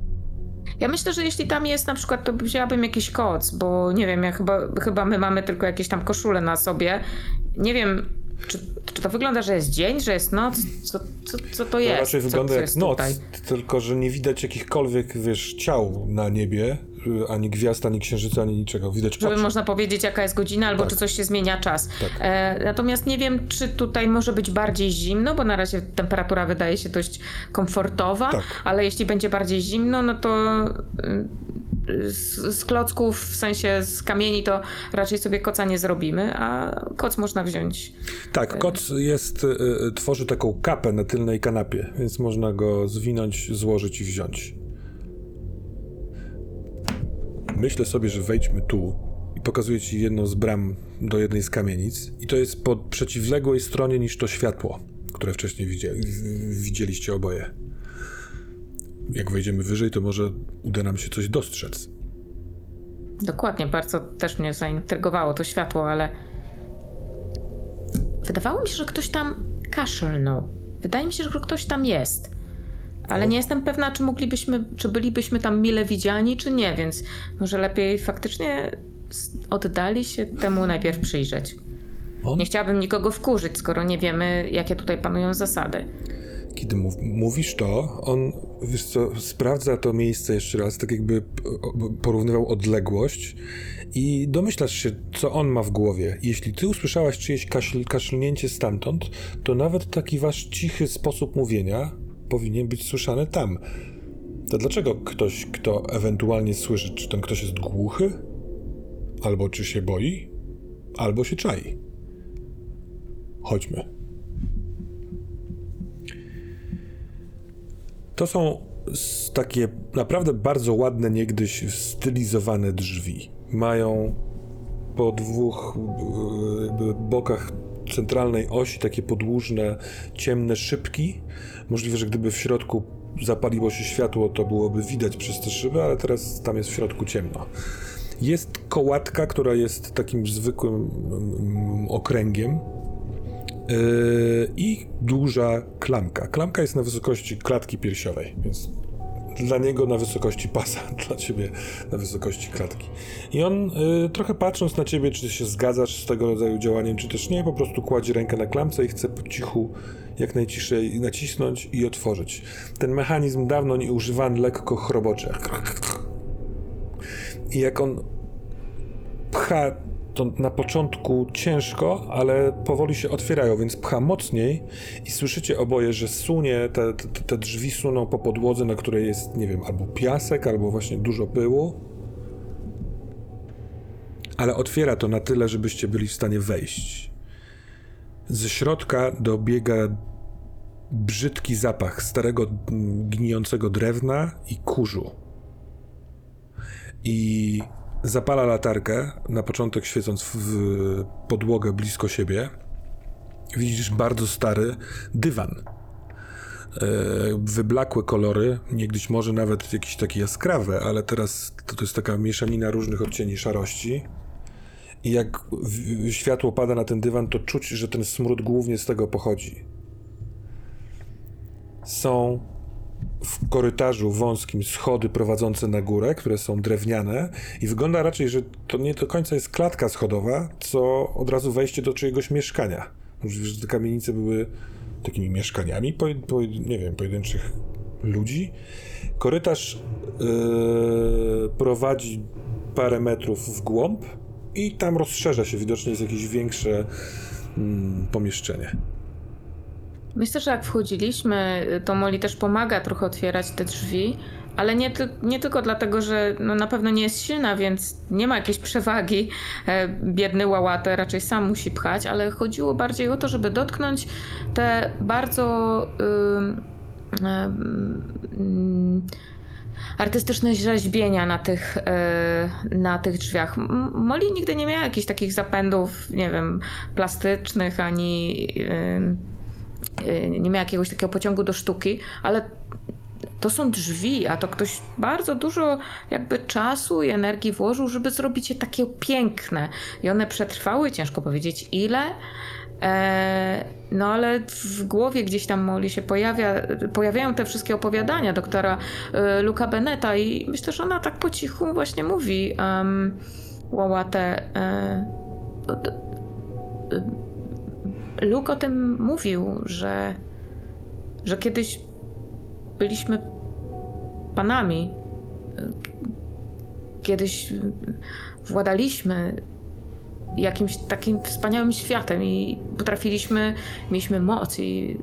Ja myślę, że jeśli tam jest na przykład, to wzięłabym jakiś koc, bo nie wiem, ja chyba, chyba my mamy tylko jakieś tam koszule na sobie. Nie wiem, czy, czy to wygląda, że jest dzień, że jest noc? Co, co, co to To jest? raczej co, wygląda co jak noc, tutaj? tylko że nie widać jakichkolwiek, wiesz, ciał na niebie, y, ani gwiazd, ani księżyca, ani niczego. Widać Żeby oczy. można powiedzieć, jaka jest godzina, albo Tak. czy coś się zmienia czas. Tak. E, natomiast nie wiem, czy tutaj może być bardziej zimno, bo na razie temperatura wydaje się dość komfortowa, Tak. ale jeśli będzie bardziej zimno, no to y, z, z klocków, w sensie z kamieni, to raczej sobie koca nie zrobimy, a koc można wziąć. Tak, koc jest, y, y, tworzy taką kapę na tylnej kanapie, więc można go zwinąć, złożyć i wziąć. Myślę sobie, że wejdźmy tu i pokazuję ci jedną z bram do jednej z kamienic i to jest po przeciwległej stronie niż to światło, które wcześniej widzieli, widzieliście oboje. Jak wejdziemy wyżej, to może uda nam się coś dostrzec. Dokładnie, bardzo też mnie zaintrygowało to światło, ale wydawało mi się, że ktoś tam kaszlnął. Wydaje mi się, że ktoś tam jest. Ale nie jestem pewna, czy moglibyśmy, czy bylibyśmy tam mile widziani, czy nie, więc może lepiej faktycznie oddali się temu najpierw przyjrzeć. On? Nie chciałabym nikogo wkurzyć, skoro nie wiemy, jakie tutaj panują zasady. Kiedy mów, mówisz to, on, co, sprawdza to miejsce jeszcze raz, tak jakby porównywał odległość i domyślasz się, co on ma w głowie. Jeśli ty usłyszałaś czyjeś kaszl, kaszlnięcie stamtąd, to nawet taki wasz cichy sposób mówienia powinien być słyszany tam. To dlaczego ktoś, kto ewentualnie słyszy, czy ten ktoś jest głuchy? Albo czy się boi? Albo się czai. Chodźmy. To są takie naprawdę bardzo ładne, niegdyś stylizowane drzwi. Mają po dwóch e, bokach centralnej osi takie podłużne, ciemne szybki. Możliwe, że gdyby w środku zapaliło się światło, to byłoby widać przez te szyby, ale teraz tam jest w środku ciemno. Jest kołatka, która jest takim zwykłym mm, okręgiem, Yy, i duża klamka. Klamka jest na wysokości klatki piersiowej, więc dla niego na wysokości pasa, dla ciebie na wysokości klatki. I on yy, trochę patrząc na ciebie, czy się zgadzasz z tego rodzaju działaniem, czy też nie, po prostu kładzie rękę na klamce i chce po cichu, jak najciszej nacisnąć i otworzyć. Ten mechanizm dawno nieużywany, lekko chrobocze. I jak on pcha to na początku ciężko, ale powoli się otwierają, więc pcha mocniej i słyszycie oboje, że sunie, te, te, te drzwi suną po podłodze, na której jest, nie wiem, albo piasek, albo właśnie dużo pyłu. Ale otwiera to na tyle, żebyście byli w stanie wejść. Ze środka dobiega brzydki zapach starego, gnijącego drewna i kurzu. I zapala latarkę, na początek świecąc w podłogę blisko siebie. Widzisz bardzo stary dywan. E, Wyblakłe kolory, niegdyś może nawet jakieś takie jaskrawe, ale teraz to, to jest taka mieszanina różnych odcieni szarości. I jak światło pada na ten dywan, to czuć, że ten smród głównie z tego pochodzi. Są w korytarzu wąskim schody prowadzące na górę, które są drewniane i wygląda raczej, że to nie do końca jest klatka schodowa, co od razu wejście do czyjegoś mieszkania. Możliwe, że te kamienice były takimi mieszkaniami, po, po, nie wiem, pojedynczych ludzi. Korytarz yy, prowadzi parę metrów w głąb i tam rozszerza się, widocznie jest jakieś większe mm, pomieszczenie. Myślę, że jak wchodziliśmy, to Molly też pomaga trochę otwierać te drzwi, ale nie, nie tylko dlatego, że no na pewno nie jest silna, więc nie ma jakiejś przewagi. E, Biedny łałatę raczej sam musi pchać, ale chodziło bardziej o to, żeby dotknąć te bardzo ym, ym, artystyczne rzeźbienia na tych, e, na tych drzwiach. Molly nigdy nie miała jakichś takich zapędów, nie wiem, plastycznych ani nie miała jakiegoś takiego pociągu do sztuki, ale to są drzwi, a to ktoś bardzo dużo jakby czasu i energii włożył, żeby zrobić je takie piękne. I one przetrwały, ciężko powiedzieć ile. E, no ale w głowie gdzieś tam Molly się pojawia, pojawiają te wszystkie opowiadania doktora e, Luca Beneta i myślę, że ona tak po cichu właśnie mówi um, Łałatę. E, d- Luke o tym mówił, że, że kiedyś byliśmy panami. Kiedyś władaliśmy jakimś takim wspaniałym światem i potrafiliśmy, mieliśmy moc i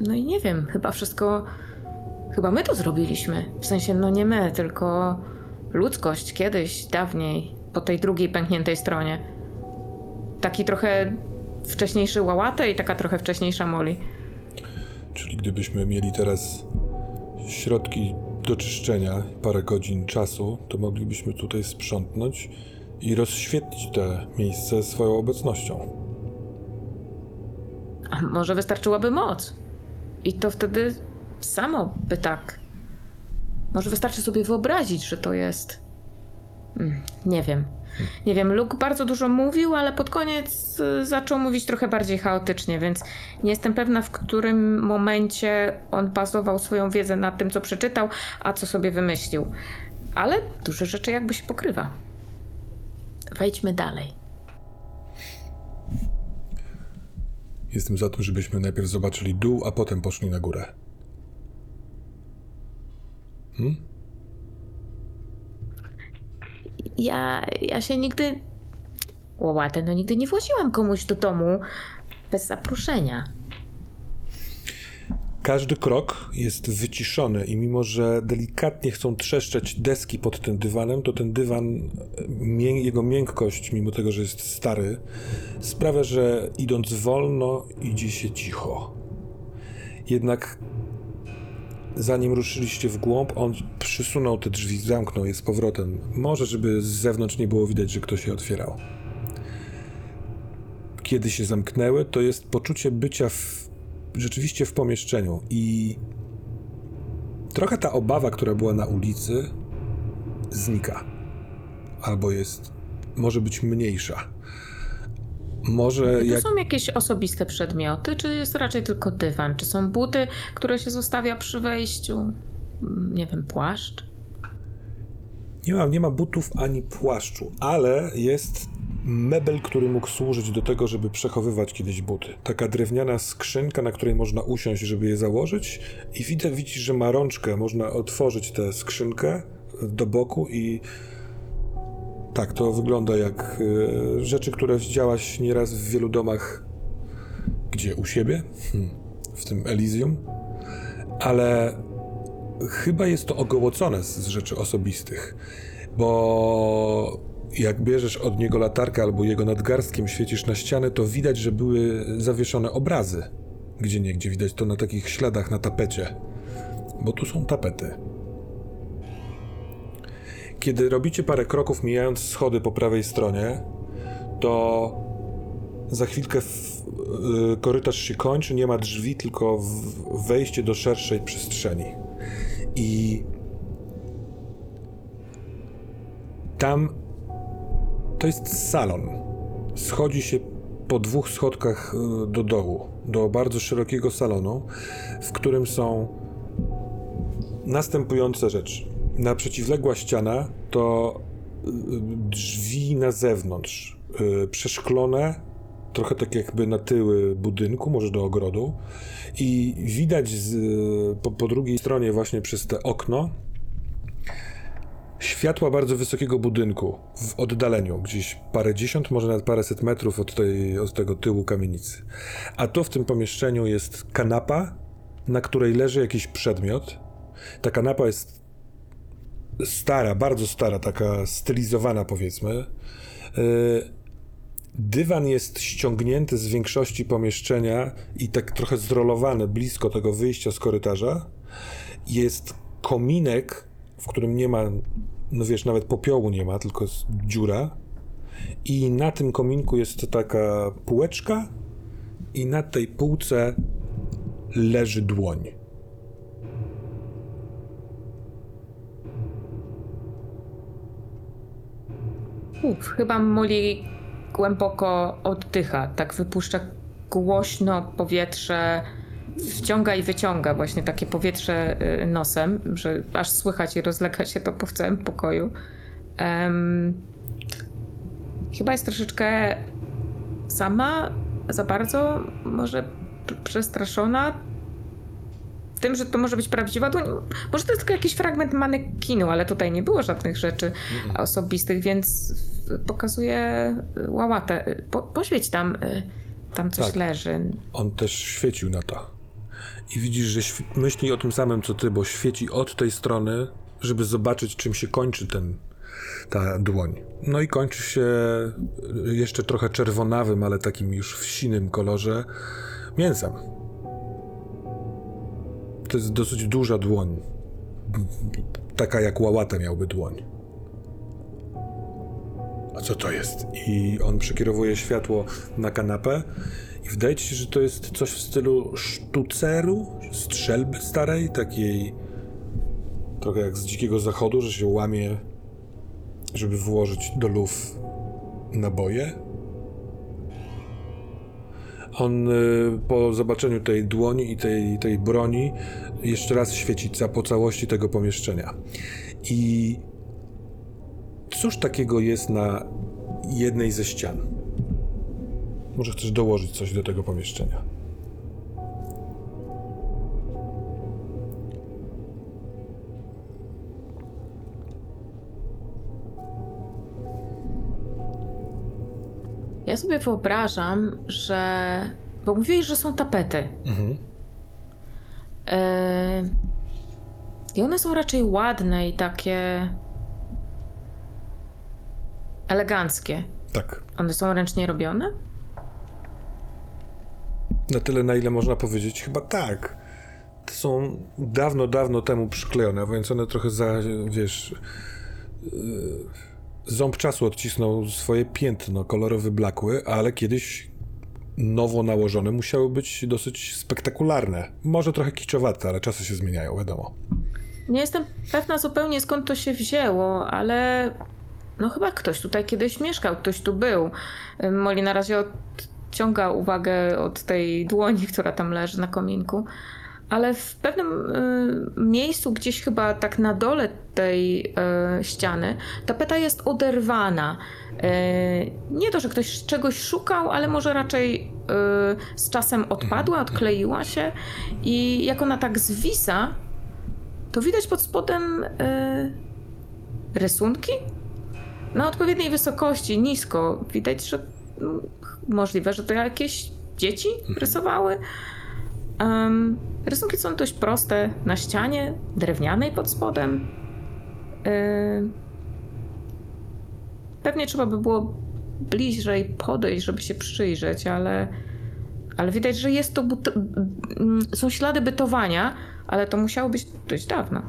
no i nie wiem, chyba wszystko, chyba my to zrobiliśmy. W sensie, no nie my, tylko ludzkość kiedyś, dawniej, po tej drugiej pękniętej stronie. Taki trochę wcześniejszy Łałatę i taka trochę wcześniejsza Molly. Czyli gdybyśmy mieli teraz środki do czyszczenia, parę godzin czasu, to moglibyśmy tutaj sprzątnąć i rozświetlić te miejsce swoją obecnością. A może wystarczyłaby moc? I to wtedy samo by tak. Może wystarczy sobie wyobrazić, że to jest. Mm, Nie wiem. Nie wiem, Luke bardzo dużo mówił, ale pod koniec y, zaczął mówić trochę bardziej chaotycznie, więc nie jestem pewna, w którym momencie on bazował swoją wiedzę na tym, co przeczytał, a co sobie wymyślił. Ale dużo rzeczy jakby się pokrywa. Wejdźmy dalej. Jestem za tym, żebyśmy najpierw zobaczyli dół, a potem poszli na górę. Ja, ja się nigdy. Łopatę, no nigdy nie właziłam komuś do domu bez zaproszenia. Każdy krok jest wyciszony i mimo, że delikatnie chcą trzeszczeć deski pod tym dywanem, to ten dywan, jego miękkość, mimo tego, że jest stary, sprawia, że idąc wolno, idzie się cicho. Jednak zanim ruszyliście w głąb, on przysunął te drzwi, zamknął je z powrotem. Może, żeby z zewnątrz nie było widać, że ktoś je otwierał. Kiedy się zamknęły, to jest poczucie bycia w, rzeczywiście w pomieszczeniu i trochę ta obawa, która była na ulicy, znika. Albo jest, może być mniejsza. Może To jak są jakieś osobiste przedmioty, czy jest raczej tylko dywan? Czy są buty, które się zostawia przy wejściu? Mm, Nie wiem, płaszcz? Nie ma, nie ma butów ani płaszczu, ale jest mebel, który mógł służyć do tego, żeby przechowywać kiedyś buty. Taka drewniana skrzynka, na której można usiąść, żeby je założyć i widzę, widzisz, że ma rączkę. Można otworzyć tę skrzynkę do boku i tak, to wygląda jak e, rzeczy, które widziałaś nieraz w wielu domach. Gdzie? U siebie? Hmm, w tym Elysium? Ale chyba jest to ogołocone z, rzeczy osobistych, bo jak bierzesz od niego latarkę albo jego nadgarstkiem świecisz na ścianę, to widać, że były zawieszone obrazy. Gdzie nie, gdzie widać to na takich śladach na tapecie. Bo tu są tapety. Kiedy robicie parę kroków, mijając schody po prawej stronie, to za chwilkę w, y, korytarz się kończy, nie ma drzwi, tylko wejście do szerszej przestrzeni. I tam to jest salon. Schodzi się po dwóch schodkach y, do dołu, do bardzo szerokiego salonu, w którym są następujące rzeczy. Na przeciwległa ściana to y, drzwi na zewnątrz, y, przeszklone trochę tak jakby na tyły budynku, może do ogrodu. I widać z, po, po drugiej stronie, właśnie przez te okno, światła bardzo wysokiego budynku w oddaleniu, gdzieś parę dziesiąt, może nawet paręset metrów od, tej, od tego tyłu kamienicy. A tu w tym pomieszczeniu jest kanapa, na której leży jakiś przedmiot. Ta kanapa jest stara, bardzo stara, taka stylizowana powiedzmy. Yy, Dywan jest ściągnięty z większości pomieszczenia i tak trochę zrolowany blisko tego wyjścia z korytarza. Jest kominek, w którym nie ma, no wiesz, nawet popiołu nie ma, tylko jest dziura. I na tym kominku jest taka półeczka i na tej półce leży dłoń. Uf, chyba Molly głęboko oddycha, tak wypuszcza głośno powietrze, wciąga i wyciąga właśnie takie powietrze y, nosem, że aż słychać i rozlega się to po całym pokoju. Em, chyba jest troszeczkę sama, za bardzo może przestraszona tym, że to może być prawdziwa dłoń. Może to jest tylko jakiś fragment manekinu, ale tutaj nie było żadnych rzeczy osobistych, więc pokazuje y, łałatę. Y, Po, poświeć tam, y, tam coś Tak. leży. On też świecił na to. I widzisz, że myśli o tym samym co ty, bo świeci od tej strony, żeby zobaczyć, czym się kończy ten, ta dłoń. No i kończy się jeszcze trochę czerwonawym, ale takim już w sinym kolorze mięsem. To jest dosyć duża dłoń. Taka jak łałata miałby dłoń. Co to jest? I on przekierowuje światło na kanapę i wydaje ci się, że to jest coś w stylu sztuceru, strzelby starej, takiej trochę jak z dzikiego zachodu, że się łamie, żeby włożyć do luf naboje. On y, po zobaczeniu tej dłoni i tej, tej broni jeszcze raz świeci po całości tego pomieszczenia. I cóż takiego jest na jednej ze ścian? Może chcesz dołożyć coś do tego pomieszczenia? Ja sobie wyobrażam, że. Bo mówiłeś, że są tapety. Mhm. Y, I one są raczej ładne i takie. Eleganckie. Tak. One są ręcznie robione? Na tyle, na ile można powiedzieć, chyba tak. To są dawno, dawno temu przyklejone, więc one trochę za, wiesz, yy, ząb czasu odcisnął swoje piętno, kolor wyblakły, ale kiedyś nowo nałożone musiały być dosyć spektakularne. Może trochę kiczowate, ale czasy się zmieniają, wiadomo. Nie jestem pewna zupełnie skąd to się wzięło, ale no chyba ktoś tutaj kiedyś mieszkał, ktoś tu był. Molly na razie odciąga uwagę od tej dłoni, która tam leży na kominku. Ale w pewnym y, miejscu, gdzieś chyba tak na dole tej y, ściany, tapeta jest oderwana. Y, nie to, że ktoś czegoś szukał, ale może raczej y, z czasem odpadła, odkleiła się i jak ona tak zwisa, to widać pod spodem y, rysunki na odpowiedniej wysokości, nisko. Widać, że mm, możliwe, że to jakieś dzieci rysowały. Em, rysunki są dość proste na ścianie, drewnianej pod spodem. Y, pewnie trzeba by było bliżej podejść, żeby się przyjrzeć, ale, ale widać, że jest to są ślady bytowania, ale to musiało być dość dawno.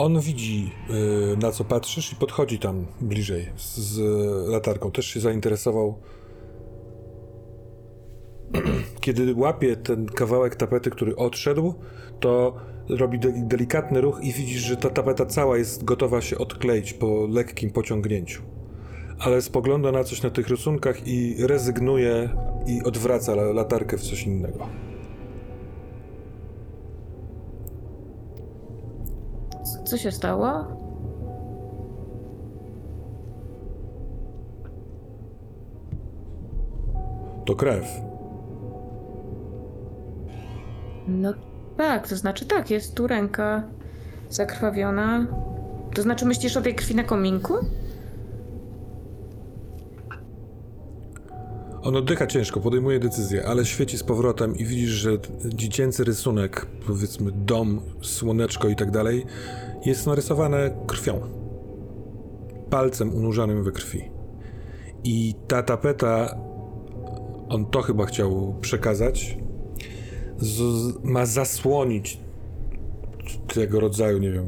On widzi, y, na co patrzysz i podchodzi tam bliżej z, latarką. Też się zainteresował. Kiedy łapie ten kawałek tapety, który odszedł, to robi de- delikatny ruch i widzisz, że ta tapeta cała jest gotowa się odkleić po lekkim pociągnięciu. Ale spogląda na coś na tych rysunkach i rezygnuje i odwraca la- latarkę w coś innego. Co się stało? to krew. No tak, to znaczy tak, jest tu ręka zakrwawiona. To znaczy myślisz o tej krwi na kominku? On oddycha ciężko, podejmuje decyzję, ale świeci z powrotem i widzisz, że dziecięcy rysunek, powiedzmy dom, słoneczko i tak dalej, jest narysowane krwią. Palcem unurzanym we krwi. I ta tapeta, on to chyba chciał przekazać, z, ma zasłonić tego rodzaju, nie wiem,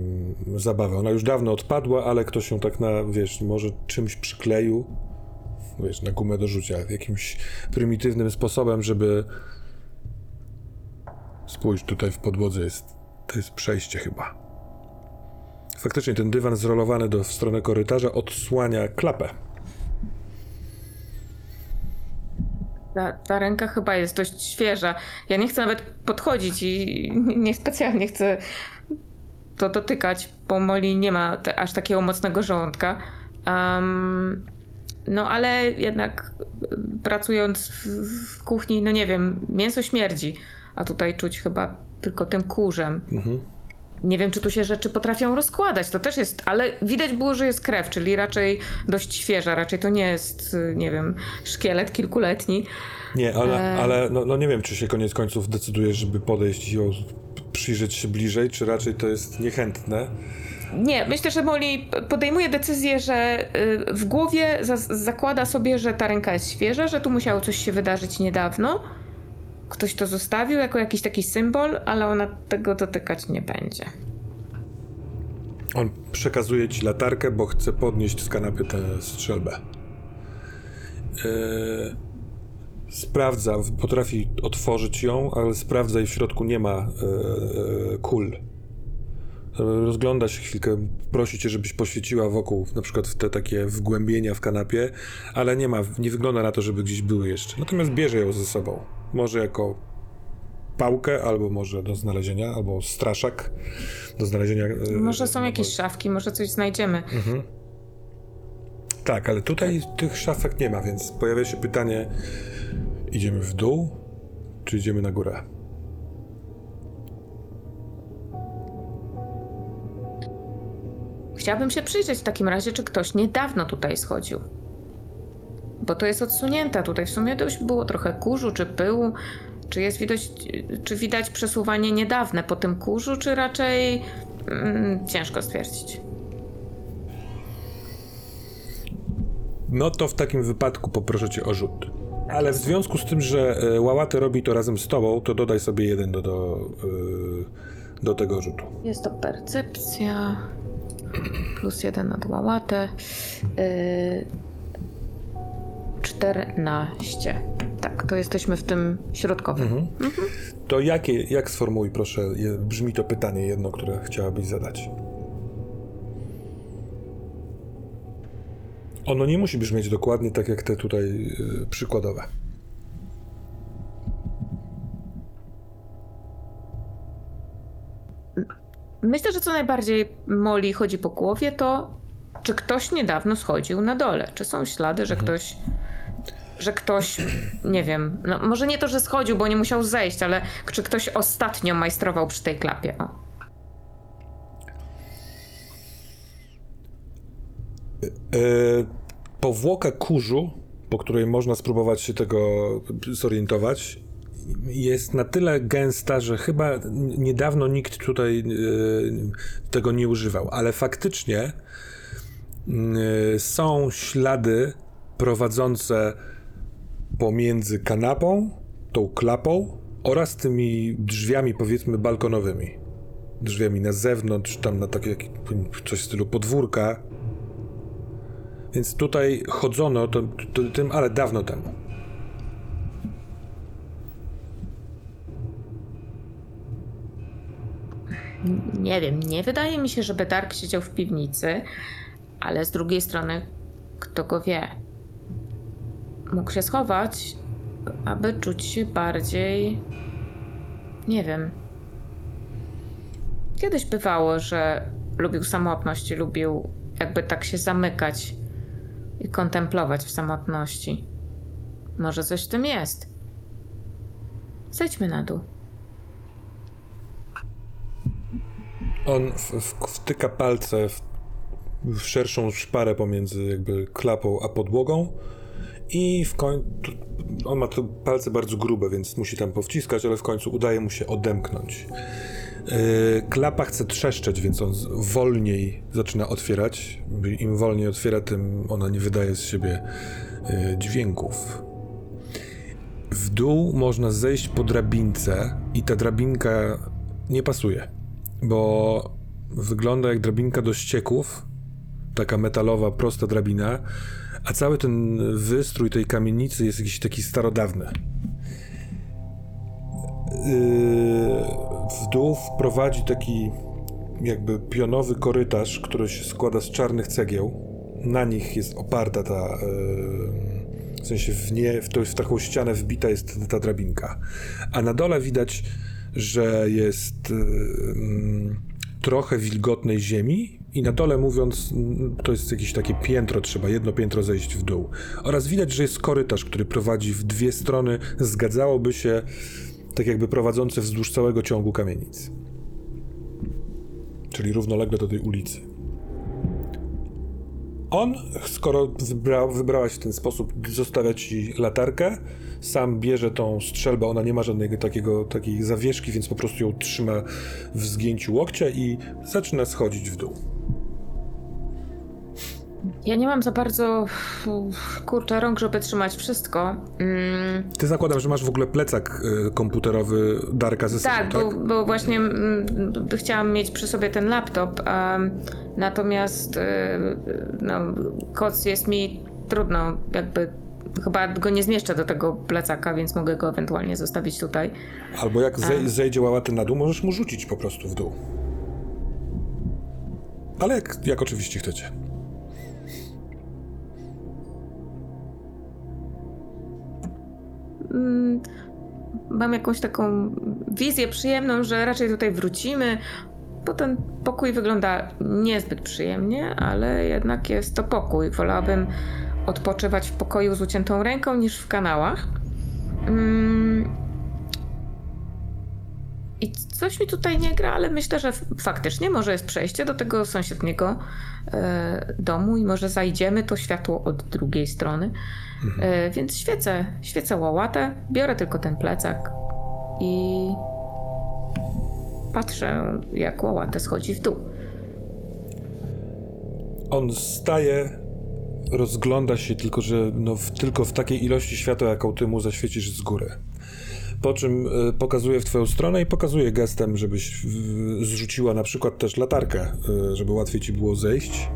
zabawę. Ona już dawno odpadła, ale ktoś ją tak na, wiesz, może czymś przykleił, wiesz, na gumę do rzucia, jakimś prymitywnym sposobem, żeby spójrz, tutaj w podłodze jest, to jest przejście chyba. Faktycznie ten dywan zrolowany do, w stronę korytarza odsłania klapę. Ta, ta ręka chyba jest dość świeża. Ja nie chcę nawet podchodzić i nie specjalnie chcę to dotykać, bo Molly nie ma te, aż takiego mocnego żołądka. Em, no ale jednak y, pracując w, w kuchni, no nie wiem, mięso śmierdzi, a tutaj czuć chyba tylko tym kurzem. Nie wiem, czy tu się rzeczy potrafią rozkładać, to też jest, ale widać było, że jest krew, czyli raczej dość świeża, raczej to nie jest, nie wiem, szkielet kilkuletni. Nie, ale, E. ale no, no nie wiem, czy się koniec końców decydujesz, żeby podejść i przyjrzeć się bliżej, czy raczej to jest niechętne. Nie, myślę, że Molly podejmuje decyzję, że y, w głowie za zakłada sobie, że ta ręka jest świeża, że tu musiało coś się wydarzyć niedawno. Ktoś to zostawił jako jakiś taki symbol, ale ona tego dotykać nie będzie. On przekazuje ci latarkę, bo chce podnieść z kanapy tę strzelbę. Eee, sprawdza, potrafi otworzyć ją, ale sprawdza i w środku nie ma eee, kul. Rozgląda się chwilkę, prosi cię, żebyś poświeciła wokół, na przykład w te takie wgłębienia w kanapie, ale nie ma, nie wygląda na to, żeby gdzieś były jeszcze. Natomiast bierze ją ze sobą. Może jako pałkę, albo może do znalezienia, albo straszak do znalezienia. e, Może są jakieś szafki, może coś znajdziemy. Tak, ale tutaj tych szafek nie ma, więc pojawia się pytanie: idziemy w dół, czy idziemy na górę? Chciałabym się przyjrzeć w takim razie, czy ktoś niedawno tutaj schodził. Bo to jest odsunięte. Tutaj w sumie dość było trochę kurzu czy pyłu. Czy jest widać, czy widać przesuwanie niedawne po tym kurzu, czy raczej mm, ciężko stwierdzić. No to w takim wypadku poproszę cię o rzut. Ale w związku z tym, że e, Łałaty robi to razem z tobą, to dodaj sobie jeden do, do, e, do tego rzutu. Jest to percepcja. Plus jeden na łałatę. Yy, 14. Tak, to jesteśmy w tym środkowym. To jakie, jak sformułuj proszę, brzmi to pytanie jedno, które chciałabyś zadać. Ono nie musi brzmieć dokładnie tak jak te tutaj e, przykładowe. Myślę, że co najbardziej Molly chodzi po głowie, to czy ktoś niedawno schodził na dole? Czy są ślady, że ktoś. Że ktoś, nie wiem, no może nie to, że schodził, bo nie musiał zejść, ale czy ktoś ostatnio majstrował przy tej klapie? O. E, powłoka kurzu, po której można spróbować się tego zorientować, jest na tyle gęsta, że chyba niedawno nikt tutaj e, tego nie używał, ale faktycznie e, są ślady prowadzące pomiędzy kanapą, tą klapą oraz tymi drzwiami, powiedzmy, balkonowymi. Drzwiami na zewnątrz, tam na takie coś w stylu podwórka, więc tutaj chodzono tym, ale dawno temu. Nie wiem, nie wydaje mi się, żeby Dark siedział w piwnicy, ale z drugiej strony, kto go wie? Mógł się schować, aby czuć się bardziej. Nie wiem. Kiedyś bywało, że lubił samotność lubił jakby tak się zamykać i kontemplować w samotności. Może coś w tym jest. Zejdźmy na dół. On w, w, wtyka palce w, w szerszą szparę pomiędzy jakby klapą a podłogą i w końcu on ma tu palce bardzo grube, więc musi tam powciskać, ale w końcu udaje mu się odemknąć. Yy, klapa chce trzeszczeć, więc on wolniej zaczyna otwierać. Im wolniej otwiera, tym ona nie wydaje z siebie yy, dźwięków. W dół można zejść po drabince i ta drabinka nie pasuje, bo wygląda jak drabinka do ścieków, taka metalowa, prosta drabina, a cały ten wystrój tej kamienicy jest jakiś taki starodawny. Yy, w dół prowadzi taki jakby pionowy korytarz, który się składa z czarnych cegieł. Na nich jest oparta ta, yy, w sensie w, nie, w, to, w taką ścianę wbita jest ta drabinka. A na dole widać, że jest yy, trochę wilgotnej ziemi i na dole mówiąc, to jest jakieś takie piętro, trzeba jedno piętro zejść w dół. Oraz widać, że jest korytarz, który prowadzi w dwie strony, zgadzałoby się tak jakby prowadzący wzdłuż całego ciągu kamienic. Czyli równolegle do tej ulicy. On, skoro wybra, wybrałaś w ten sposób, zostawia ci latarkę, sam bierze tą strzelbę, ona nie ma żadnego takiego, takiej zawieszki, więc po prostu ją trzyma w zgięciu łokcia i zaczyna schodzić w dół. Ja nie mam za bardzo, kurczę, rąk, żeby trzymać wszystko. Mm, Ty zakładam, że masz w ogóle plecak y, komputerowy Darka ze sobą, tak, tak? Bo, bo właśnie mm, b- chciałam mieć przy sobie ten laptop, em, natomiast y, no, koc jest mi trudno, jakby chyba go nie zmieszczę do tego plecaka, więc mogę go ewentualnie zostawić tutaj. Albo jak zej- zejdzie łałaty na dół, możesz mu rzucić po prostu w dół. Ale jak, jak oczywiście chcecie. Mam jakąś taką wizję przyjemną, że raczej tutaj wrócimy, bo ten pokój wygląda niezbyt przyjemnie, ale jednak jest to pokój. Wolałabym odpoczywać w pokoju z uciętą ręką niż w kanałach. Mm. I coś mi tutaj nie gra, ale myślę, że faktycznie może jest przejście do tego sąsiedniego e, domu i może zajdziemy to światło od drugiej strony. E, więc świecę, świecę łałatę, biorę tylko ten plecak i patrzę, jak łałatę schodzi w dół. On staje, rozgląda się, tylko że no, w, tylko w takiej ilości światła, jaką ty mu zaświecisz z góry. Po czym y, pokazuje w twoją stronę i pokazuje gestem, żebyś zrzuciła na przykład też latarkę, y, żeby łatwiej ci było zejść.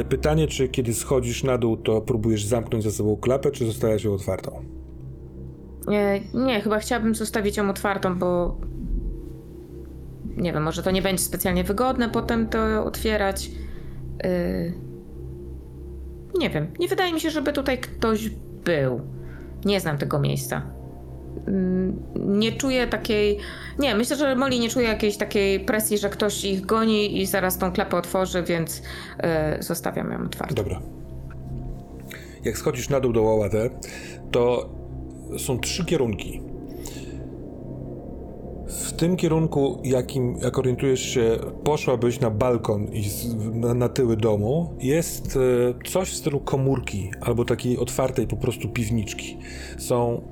Y, pytanie, czy kiedy schodzisz na dół, to próbujesz zamknąć za sobą klapę, czy zostawiasz ją otwartą? E, nie, chyba chciałabym zostawić ją otwartą, bo nie wiem, może to nie będzie specjalnie wygodne potem to otwierać. E, nie wiem, nie wydaje mi się, żeby tutaj ktoś był. Nie znam tego miejsca. Nie czuję takiej. Nie, myślę, że Molly nie czuje jakiejś takiej presji, że ktoś ich goni i zaraz tą klapę otworzy, więc e, zostawiam ją otwartą. Dobra. Jak schodzisz na dół do Łałatę, to są trzy kierunki. W tym kierunku, jakim, jak orientujesz się, poszłabyś na balkon i na, na tyły domu, jest e, coś w stylu komórki albo takiej otwartej po prostu piwniczki. Są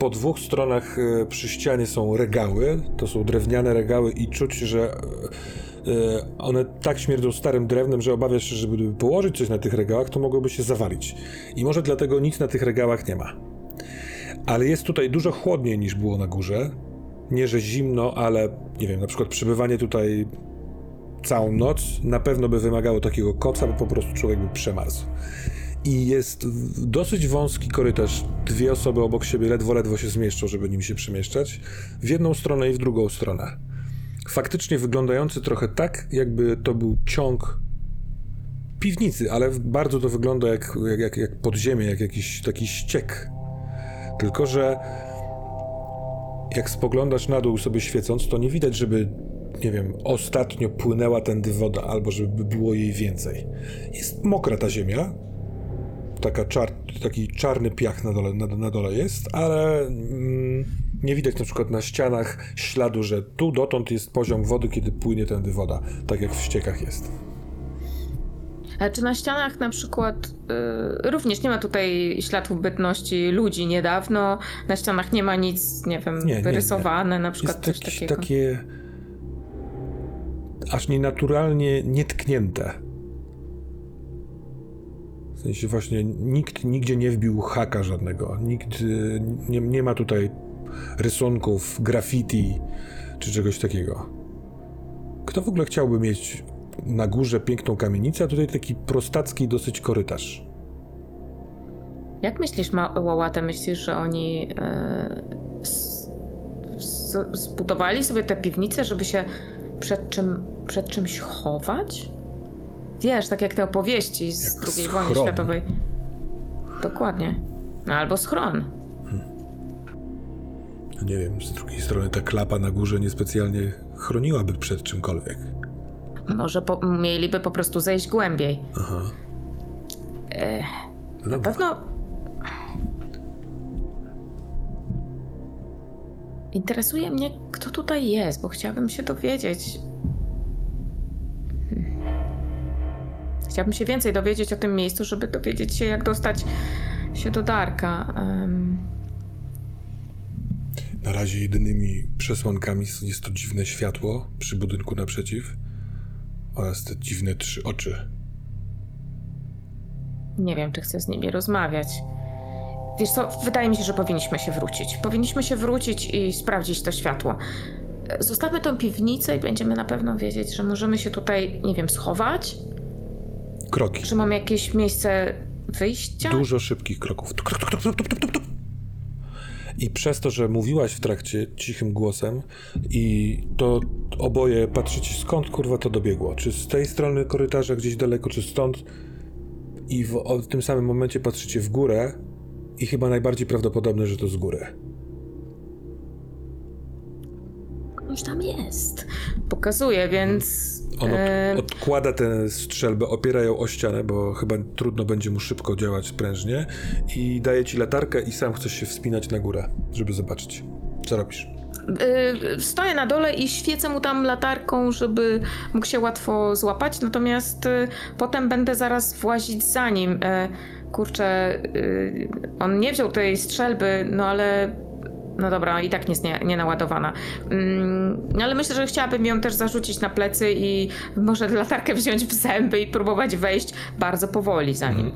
po dwóch stronach e, przy ścianie są regały, to są drewniane regały i czuć, że e, e, one tak śmierdzą starym drewnem, że obawiasz się, żeby położyć coś na tych regałach, to mogłoby się zawalić. I może dlatego nic na tych regałach nie ma. Ale jest tutaj dużo chłodniej niż było na górze. Nie, że zimno, ale nie wiem, na przykład przebywanie tutaj całą noc na pewno by wymagało takiego koca, bo po prostu człowiek by przemarzł. I jest dosyć wąski korytarz. Dwie osoby obok siebie ledwo, ledwo się zmieszczą, żeby nim się przemieszczać. W jedną stronę i w drugą stronę. Faktycznie wyglądający trochę tak, jakby to był ciąg piwnicy, ale bardzo to wygląda jak, jak, jak, jak podziemie, jak jakiś taki ściek. Tylko, że jak spoglądasz na dół sobie świecąc, to nie widać, żeby, nie wiem, ostatnio płynęła tędy woda, albo żeby było jej więcej. Jest mokra ta ziemia, taka czar, taki czarny piach na dole, na, na dole jest, ale mm, nie widać na przykład na ścianach śladu, że tu dotąd jest poziom wody, kiedy płynie tędy woda, tak jak w ściekach jest. A czy na ścianach na przykład y, również nie ma tutaj śladów bytności ludzi niedawno? Na ścianach nie ma nic, nie wiem, Nie, nie, wyrysowane na Jest przykład coś jakieś takiego. takie aż nienaturalnie nietknięte. W sensie właśnie nikt nigdzie nie wbił haka żadnego. Nikt y, nie, nie ma tutaj rysunków, graffiti czy czegoś takiego. Kto w ogóle chciałby mieć na górze piękną kamienicę, a tutaj taki prostacki dosyć korytarz? Jak myślisz, ma Łałatę, myślisz, że oni s, zbudowali sobie te piwnice, żeby się przed, czym, przed czymś chować? Wiesz, tak jak te opowieści z Jak II wojny schron. światowej. Dokładnie. No, albo schron. Nie wiem, z drugiej strony ta klapa na górze niespecjalnie chroniłaby przed czymkolwiek. Może po, mieliby po prostu zejść głębiej. Aha. Na pewno. Interesuje mnie, kto tutaj jest, bo chciałabym się dowiedzieć. Chciałabym się więcej dowiedzieć o tym miejscu, żeby dowiedzieć się, jak dostać się do Darka. Em, Na razie jedynymi przesłankami jest to dziwne światło przy budynku naprzeciw oraz te dziwne trzy oczy. nie wiem, czy chcę z nimi rozmawiać. Wiesz co, wydaje mi się, że powinniśmy się wrócić. Powinniśmy się wrócić i sprawdzić to światło. Zostawmy tą piwnicę i będziemy na pewno wiedzieć, że możemy się tutaj, nie wiem, schować, Kroki. że mamy jakieś miejsce wyjścia. Dużo szybkich kroków. Tuk, tuk, tuk, tuk, tuk, tuk, tuk, tuk. I przez to, że mówiłaś w trakcie cichym głosem i to oboje patrzycie skąd kurwa to dobiegło. Czy z tej strony korytarza gdzieś daleko, czy stąd. I w, w tym samym momencie patrzycie w górę i chyba najbardziej prawdopodobne, że to z góry. Już tam jest. Pokazuje, więc. On od, odkłada tę strzelbę, opiera ją o ścianę, bo chyba trudno będzie mu szybko działać prężnie i daje ci latarkę i sam chcesz się wspinać na górę, żeby zobaczyć. Co robisz? e, stoję na dole i świecę mu tam latarką, żeby mógł się łatwo złapać, natomiast e, potem będę zaraz włazić za nim. E, kurczę, e, on nie wziął tej strzelby, no ale. No dobra, i tak nie jest nie, nie naładowana. Mm, ale myślę, że chciałabym ją też zarzucić na plecy i może latarkę wziąć w zęby i próbować wejść bardzo powoli za nim.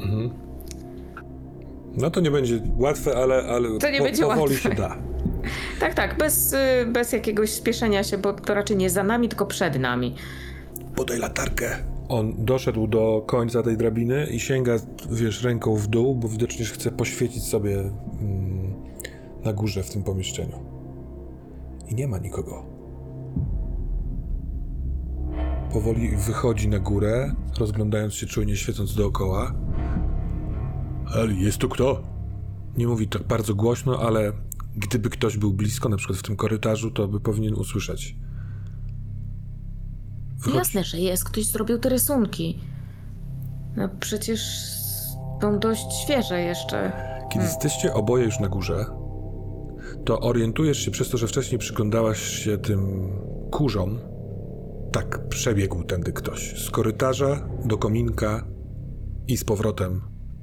No to nie będzie łatwe, ale, ale To nie będzie powoli łatwe. się da. Tak, tak, bez, y, bez jakiegoś spieszenia się, bo to raczej nie za nami, tylko przed nami. Podaj latarkę. On doszedł do końca tej drabiny i sięga, wiesz, ręką w dół, bo widocznie chce poświecić sobie mm, na górze w tym pomieszczeniu. I nie ma nikogo. Powoli wychodzi na górę, rozglądając się czujnie, świecąc dookoła. Ale jest tu kto? Nie mówi tak bardzo głośno, ale gdyby ktoś był blisko, na przykład w tym korytarzu, to by powinien usłyszeć. Wychodzi- Jasne, że jest, ktoś zrobił te rysunki. No przecież są dość świeże jeszcze. Kiedy jesteście oboje już na górze, to orientujesz się przez to, że wcześniej przyglądałaś się tym kurzom. Tak, przebiegł tędy ktoś. Z korytarza do kominka i z powrotem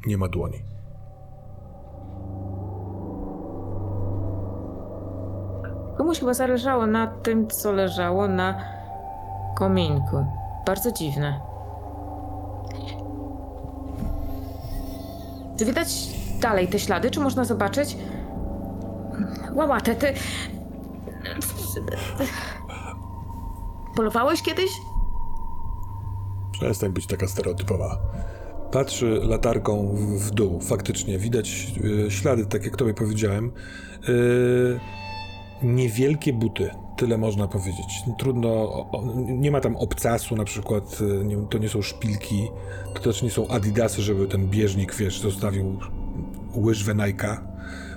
nie ma dłoni. Komuś chyba zależało na tym, co leżało na kominku. Bardzo dziwne. Czy widać dalej te ślady? Czy można zobaczyć? Łałatę, ty... Polowałeś kiedyś? Przestań być taka stereotypowa. Patrzy latarką w, dół. Faktycznie widać y, ślady, tak jak tobie powiedziałem. Y, niewielkie buty. Tyle można powiedzieć. Trudno. Nie ma tam obcasu na przykład. Nie, to nie są szpilki. To też nie są adidasy, żeby ten bieżnik, wiesz, zostawił łyżwę Nike'a.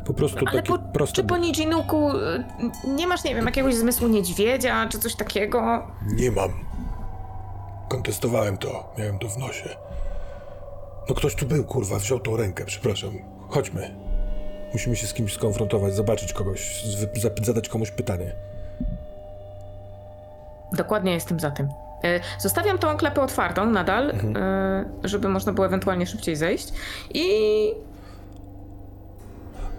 Po prostu Ale takie po, proste czy po. Nijinuku y, nie masz, nie wiem, jakiegoś zmysłu niedźwiedzia, czy coś takiego? Nie mam. Kontestowałem to. Miałem to w nosie. No ktoś tu był, kurwa, wziął tą rękę, przepraszam. Chodźmy. Musimy się z kimś skonfrontować, zobaczyć kogoś, zadać komuś pytanie. Dokładnie jestem za tym. E, Zostawiam tą klepę otwartą nadal, e, żeby można było ewentualnie szybciej zejść. I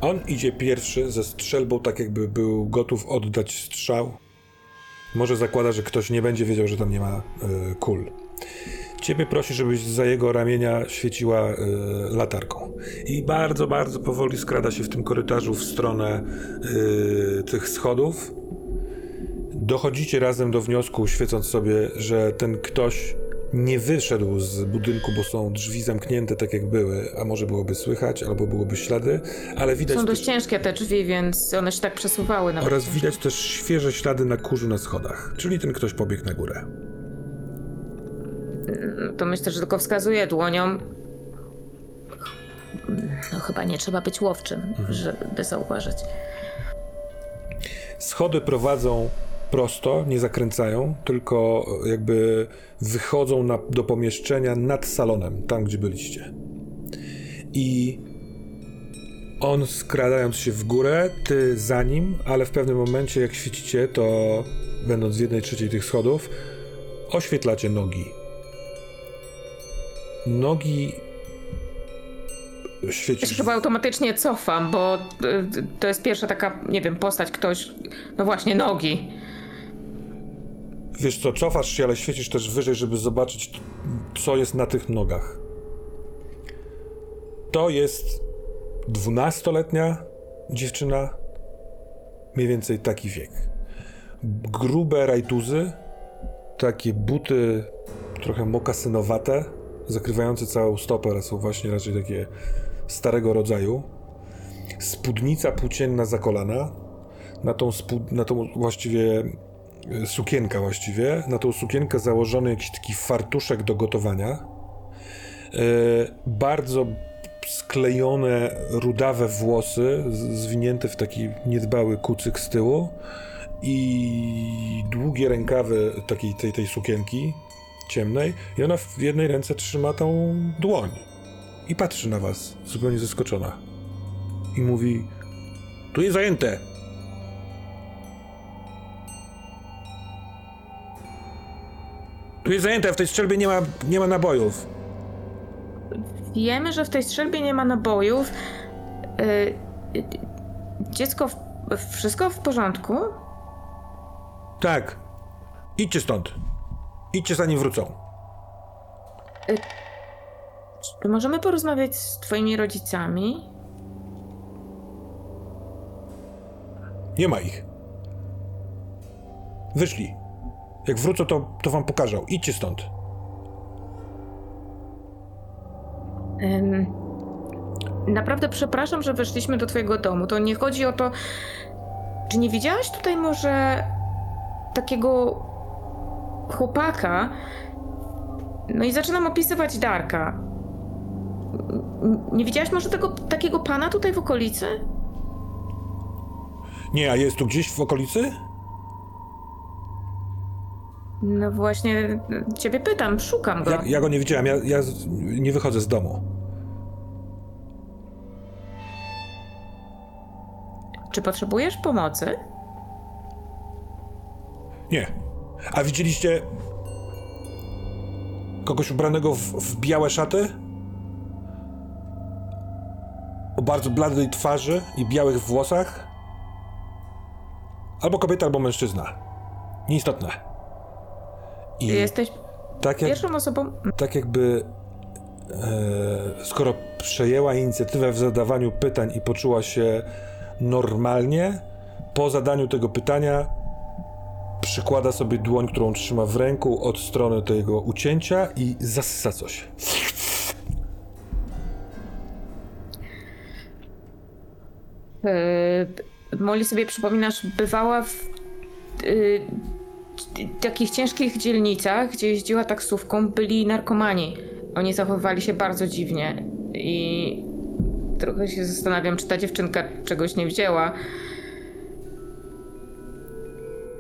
On idzie pierwszy ze strzelbą, tak jakby był gotów oddać strzał. Może zakłada, że ktoś nie będzie wiedział, że tam nie ma y, kul. Ciebie prosi, żebyś za jego ramienia świeciła y, latarką. I bardzo, bardzo powoli skrada się w tym korytarzu w stronę y, tych schodów. Dochodzicie razem do wniosku, świecąc sobie, że ten ktoś nie wyszedł z budynku, bo są drzwi zamknięte tak jak były, a może byłoby słychać, albo byłoby ślady, ale widać są też, dość ciężkie te drzwi, więc one się tak przesuwały nawet. oraz widać też świeże ślady na kurzu na schodach, czyli ten ktoś pobiegł na górę. To myślę, że tylko wskazuje dłonią. No chyba nie trzeba być łowczym, żeby zauważyć. Schody prowadzą prosto, nie zakręcają, tylko jakby wychodzą na, do pomieszczenia nad salonem, tam gdzie byliście. I on skradając się w górę, ty za nim, ale w pewnym momencie jak świecicie, to będąc w jednej trzeciej tych schodów, oświetlacie nogi. Nogi Ja świeci. się chyba automatycznie cofam, bo y, to jest pierwsza taka, nie wiem, postać, ktoś. No właśnie, nogi. Wiesz co, cofasz się, ale świecisz też wyżej, żeby zobaczyć, co jest na tych nogach. To jest dwunastoletnia dziewczyna, mniej więcej taki wiek. Grube rajtuzy, takie buty trochę mokasynowate, zakrywające całą stopę, ale są właśnie raczej takie starego rodzaju. Spódnica płócienna za kolana, na tą, spód- na tą właściwie sukienka właściwie, na tą sukienkę założony jakiś taki fartuszek do gotowania. E, bardzo sklejone, rudawe włosy, zwinięte w taki niedbały kucyk z tyłu i długie rękawy takiej, tej, tej sukienki ciemnej i ona w jednej ręce trzyma tą dłoń i patrzy na was, zupełnie zaskoczona. I mówi, tu jest zajęte, Tu jest zajęte, w tej strzelbie nie ma, nie ma nabojów. Wiemy, że w tej strzelbie nie ma nabojów. Y, dziecko, w, wszystko w porządku? Tak. Idźcie stąd. Idźcie zanim wrócą. Czy możemy porozmawiać z twoimi rodzicami? Nie ma ich. Wyszli. Jak wrócą, to, to wam pokażą. Idźcie stąd. Ym, naprawdę przepraszam, że weszliśmy do twojego domu. To nie chodzi o to. Czy nie widziałaś tutaj może takiego chłopaka? No i zaczynam opisywać Darka. Nie widziałaś może tego takiego pana tutaj w okolicy? Nie, a jest tu gdzieś w okolicy? No właśnie, ciebie pytam, szukam go. Ja, ja go nie widziałem. Ja, ja nie wychodzę z domu. Czy potrzebujesz pomocy? Nie. A widzieliście kogoś ubranego w, w białe szaty? O bardzo bladej twarzy i białych włosach? Albo kobieta, albo mężczyzna. Nieistotne. I Jesteś tak, jak, pierwszą osobą. tak jakby e, skoro przejęła inicjatywę w zadawaniu pytań i poczuła się normalnie, po zadaniu tego pytania przykłada sobie dłoń, którą trzyma w ręku od strony tego ucięcia i zasysa coś. Yy, Molly sobie przypominasz, bywała w yy, takich ciężkich dzielnicach, gdzie jeździła taksówką, byli narkomani. Oni zachowywali się bardzo dziwnie i trochę się zastanawiam, czy ta dziewczynka czegoś nie wzięła.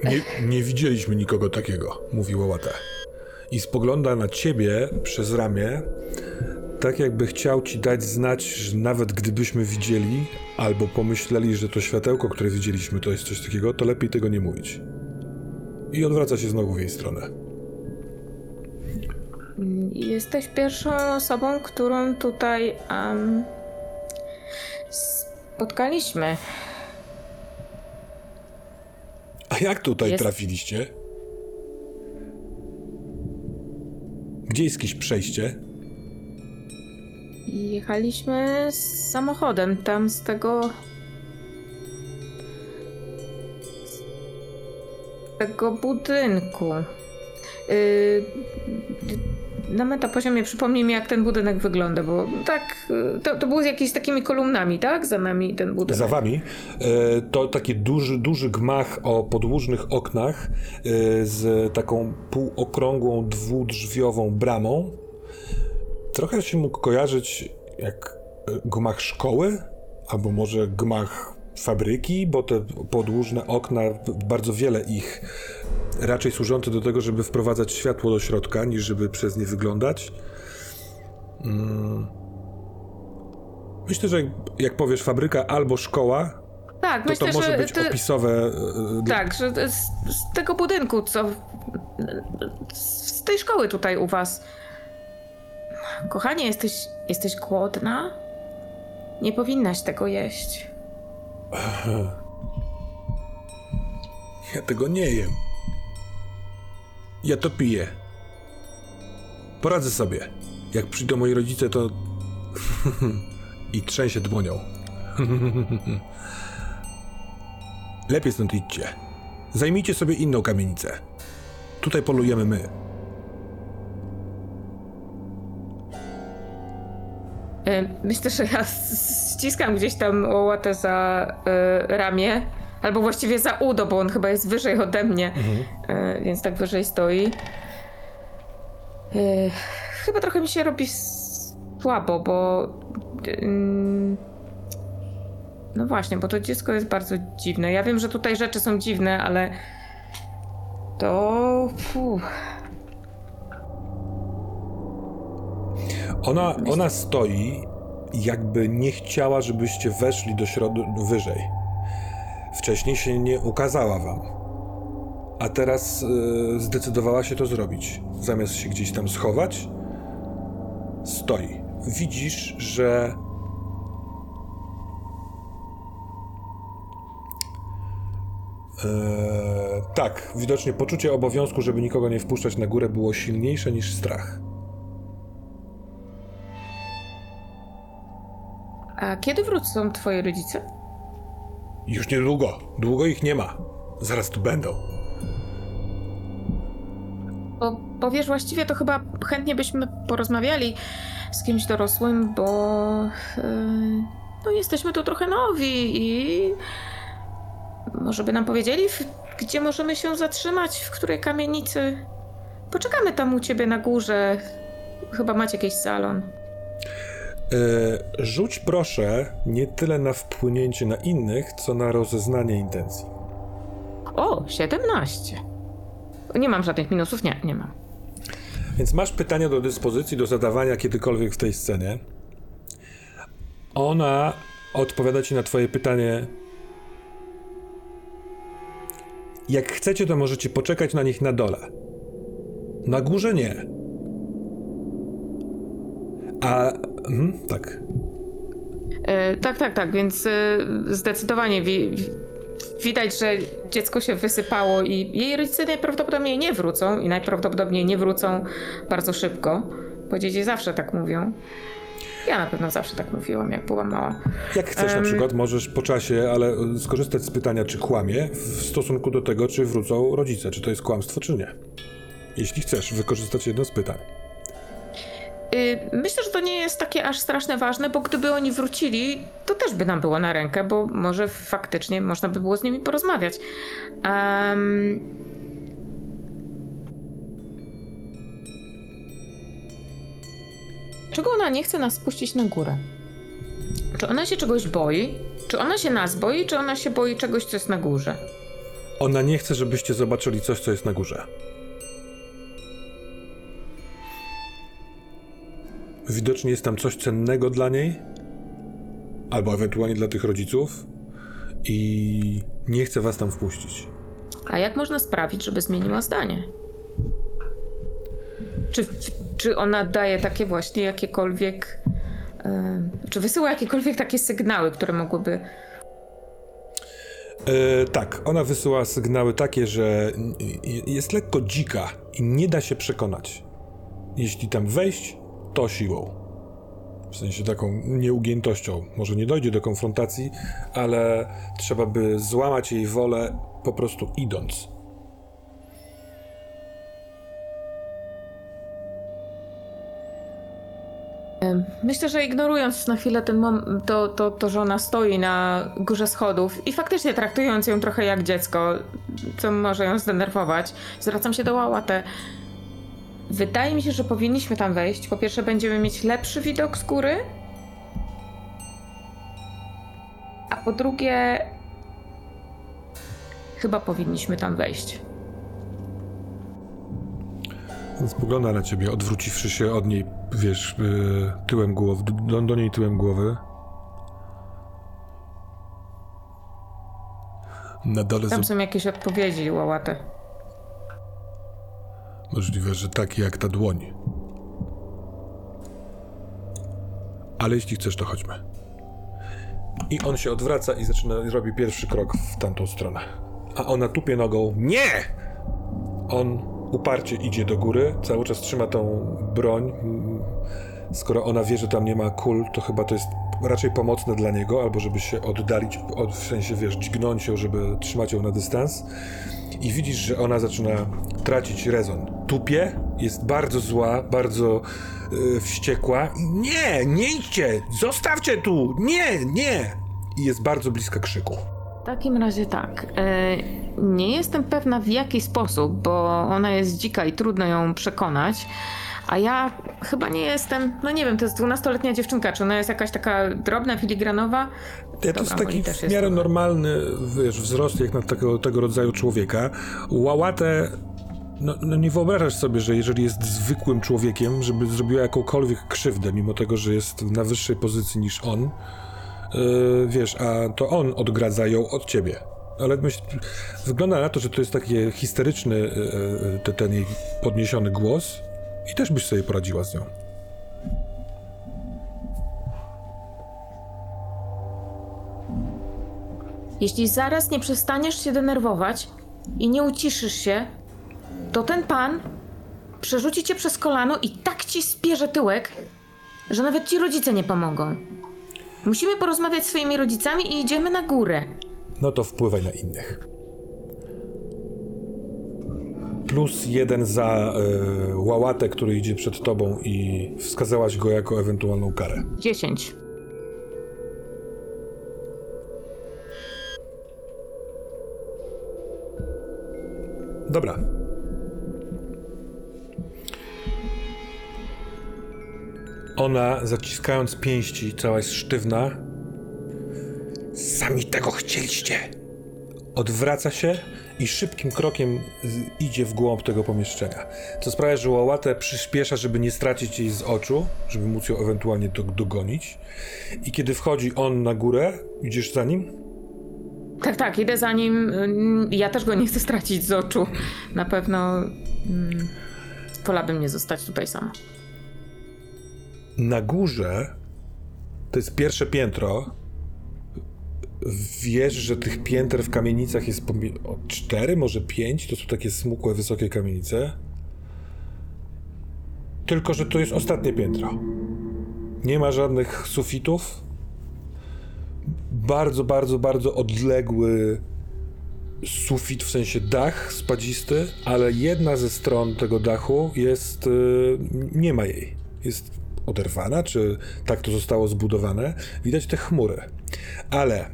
Nie, nie widzieliśmy nikogo takiego, mówi Łopata. I spogląda na ciebie przez ramię, tak jakby chciał ci dać znać, że nawet gdybyśmy widzieli, albo pomyśleli, że to światełko, które widzieliśmy, to jest coś takiego, to lepiej tego nie mówić. I odwraca się znowu w jej stronę. Jesteś pierwszą osobą, którą tutaj em, spotkaliśmy. A jak tutaj Jest- trafiliście? Gdzie jest jakieś przejście? Jechaliśmy z samochodem tam z tego. Tego budynku. Yy, na metapoziomie przypomnij mi, jak ten budynek wygląda, bo tak, yy, to, to był z jakimiś takimi kolumnami, tak? Za nami ten budynek. Za wami e, to taki duży, duży gmach o podłużnych oknach e, z taką półokrągłą, dwudrzwiową bramą. Trochę się mógł kojarzyć jak gmach szkoły, albo może gmach fabryki, bo te podłużne okna, bardzo wiele ich, raczej służące do tego, żeby wprowadzać światło do środka, niż żeby przez nie wyglądać. Myślę, że jak, powiesz fabryka albo szkoła, tak, to myślę, to może że. być ty- opisowe. e, dla- Tak, że z, z tego budynku, co. Z tej szkoły tutaj u was. Kochanie, jesteś, jesteś głodna? Nie powinnaś tego jeść. Ja tego nie jem. Ja to piję. Poradzę sobie. Jak przyjdą moi rodzice, to. I trzęsie dłonią. Lepiej stąd idźcie. Zajmijcie sobie inną kamienicę. Tutaj polujemy my. Y, Myślę, że ja ściskam gdzieś tam łatę za y, ramię, albo właściwie za udo, bo on chyba jest wyżej ode mnie, y, więc tak wyżej stoi. Y, chyba trochę mi się robi słabo, bo. ym, no właśnie, bo to dziecko jest bardzo dziwne. Ja wiem, że tutaj rzeczy są dziwne, ale. To. Fuh. Ona, ona stoi, jakby nie chciała, żebyście weszli do środka wyżej. Wcześniej się nie ukazała wam. A teraz e, zdecydowała się to zrobić. Zamiast się gdzieś tam schować, stoi. Widzisz, że. E, tak, widocznie poczucie obowiązku, żeby nikogo nie wpuszczać na górę, było silniejsze niż strach. A kiedy wrócą twoi rodzice? Już niedługo. Długo ich nie ma. Zaraz tu będą. Bo, bo wiesz, właściwie to chyba chętnie byśmy porozmawiali z kimś dorosłym, bo yy, no jesteśmy tu trochę nowi i może by nam powiedzieli, w, gdzie możemy się zatrzymać, w której kamienicy. Poczekamy tam u ciebie na górze. Chyba macie jakiś salon. E, rzuć proszę nie tyle na wpłynięcie na innych, co na rozeznanie intencji. O, 17. Nie mam żadnych minusów, nie, nie mam. Więc masz pytania do dyspozycji, do zadawania kiedykolwiek w tej scenie. Ona odpowiada ci na twoje pytanie. Jak chcecie, to możecie poczekać na nich na dole. Na górze nie. A. Mhm, tak. E, tak, tak, tak, więc e, zdecydowanie wi- wi- widać, że dziecko się wysypało i jej rodzice najprawdopodobniej nie wrócą i najprawdopodobniej nie wrócą bardzo szybko, bo dzieci zawsze tak mówią. Ja na pewno zawsze tak mówiłam, jak była mała. Jak chcesz na Em. przykład, możesz po czasie, ale y, skorzystać z pytania, czy kłamie w stosunku do tego, czy wrócą rodzice, czy to jest kłamstwo, czy nie. Jeśli chcesz wykorzystać jedno z pytań. Y, Myślę, że to nie jest takie aż strasznie ważne, bo gdyby oni wrócili, to też by nam było na rękę, bo może faktycznie można by było z nimi porozmawiać. Em, Czego ona nie chce nas spuścić na górę? Czy ona się czegoś boi? Czy ona się nas boi, czy ona się boi czegoś, co jest na górze? Ona nie chce, żebyście zobaczyli coś, co jest na górze. Widocznie jest tam coś cennego dla niej, albo ewentualnie dla tych rodziców, i nie chce was tam wpuścić. A jak można sprawić, żeby zmieniła zdanie? Czy, czy ona daje takie właśnie jakiekolwiek. e, czy wysyła jakiekolwiek takie sygnały, które mogłyby. E, tak, ona wysyła sygnały takie, że jest lekko dzika i nie da się przekonać. Jeśli tam wejść, to siłą. W sensie taką nieugiętością. Może nie dojdzie do konfrontacji, ale trzeba by złamać jej wolę po prostu idąc. Myślę, że ignorując na chwilę ten mom- to, to, to, że ona stoi na górze schodów i faktycznie traktując ją trochę jak dziecko, co może ją zdenerwować, zwracam się do Łałatę. Wydaje mi się, że powinniśmy tam wejść. Po pierwsze, będziemy mieć lepszy widok z góry. A po drugie, chyba powinniśmy tam wejść. Spogląda na ciebie, odwróciwszy się od niej, wiesz, yy, tyłem głowy, do, do niej tyłem głowy. Na dole Tam są jakieś odpowiedzi, Łałatę. Możliwe, że taki jak ta dłoń. Ale jeśli chcesz, to chodźmy. I on się odwraca i zaczyna, robi pierwszy krok w tamtą stronę. A ona tupie nogą. Nie! On uparcie idzie do góry, cały czas trzyma tą broń. Skoro ona wie, że tam nie ma kul, to chyba to jest raczej pomocne dla niego, albo żeby się oddalić, od, w sensie, wiesz, dźgnąć ją, żeby trzymać ją na dystans i widzisz, że ona zaczyna tracić rezon. Tupie, jest bardzo zła, bardzo yy, wściekła. Nie, nie idźcie! Zostawcie tu! Nie, nie! I jest bardzo bliska krzyku. W takim razie tak. E, nie jestem pewna w jaki sposób, bo ona jest dzika i trudno ją przekonać. A ja chyba nie jestem, no nie wiem, to jest 12-letnia dziewczynka, czy ona jest jakaś taka drobna, filigranowa? To jest taki w miarę normalny wiesz, wzrost jak na tego, tego rodzaju człowieka. Łałatę, no, no nie wyobrażasz sobie, że jeżeli jest zwykłym człowiekiem, żeby zrobiła jakąkolwiek krzywdę, mimo tego, że jest na wyższej pozycji niż on, yy, wiesz, a to on odgradza ją od ciebie. Ale myśl, wygląda na to, że to jest taki histeryczny yy, yy, te- ten jej podniesiony głos i też byś sobie poradziła z nią. Jeśli zaraz nie przestaniesz się denerwować i nie uciszysz się, to ten pan przerzuci cię przez kolano i tak ci spierze tyłek, że nawet ci rodzice nie pomogą. Musimy porozmawiać z swoimi rodzicami i idziemy na górę. No to wpływaj na innych. Plus jeden za y, łałatę, który idzie przed tobą i wskazałaś go jako ewentualną karę. 10. Dobra. Ona, zaciskając pięści, cała jest sztywna. Sami tego chcieliście. Odwraca się i szybkim krokiem idzie w głąb tego pomieszczenia. Co sprawia, że Łałatę przyspiesza, żeby nie stracić jej z oczu, żeby móc ją ewentualnie do, dogonić. I kiedy wchodzi on na górę, idziesz za nim? Tak, tak, idę za nim. Ym, Ja też go nie chcę stracić z oczu. Na pewno mm, wolałabym nie zostać tutaj sama. Na górze to jest pierwsze piętro. Wiesz, że tych pięter w kamienicach jest o cztery, może pięć. To są takie smukłe, wysokie kamienice. Tylko, że to jest ostatnie piętro. Nie ma żadnych sufitów. Bardzo, bardzo, bardzo odległy sufit, w sensie dach spadzisty, ale jedna ze stron tego dachu jest. y, nie ma jej. Jest oderwana, czy tak to zostało zbudowane. Widać te chmury. Ale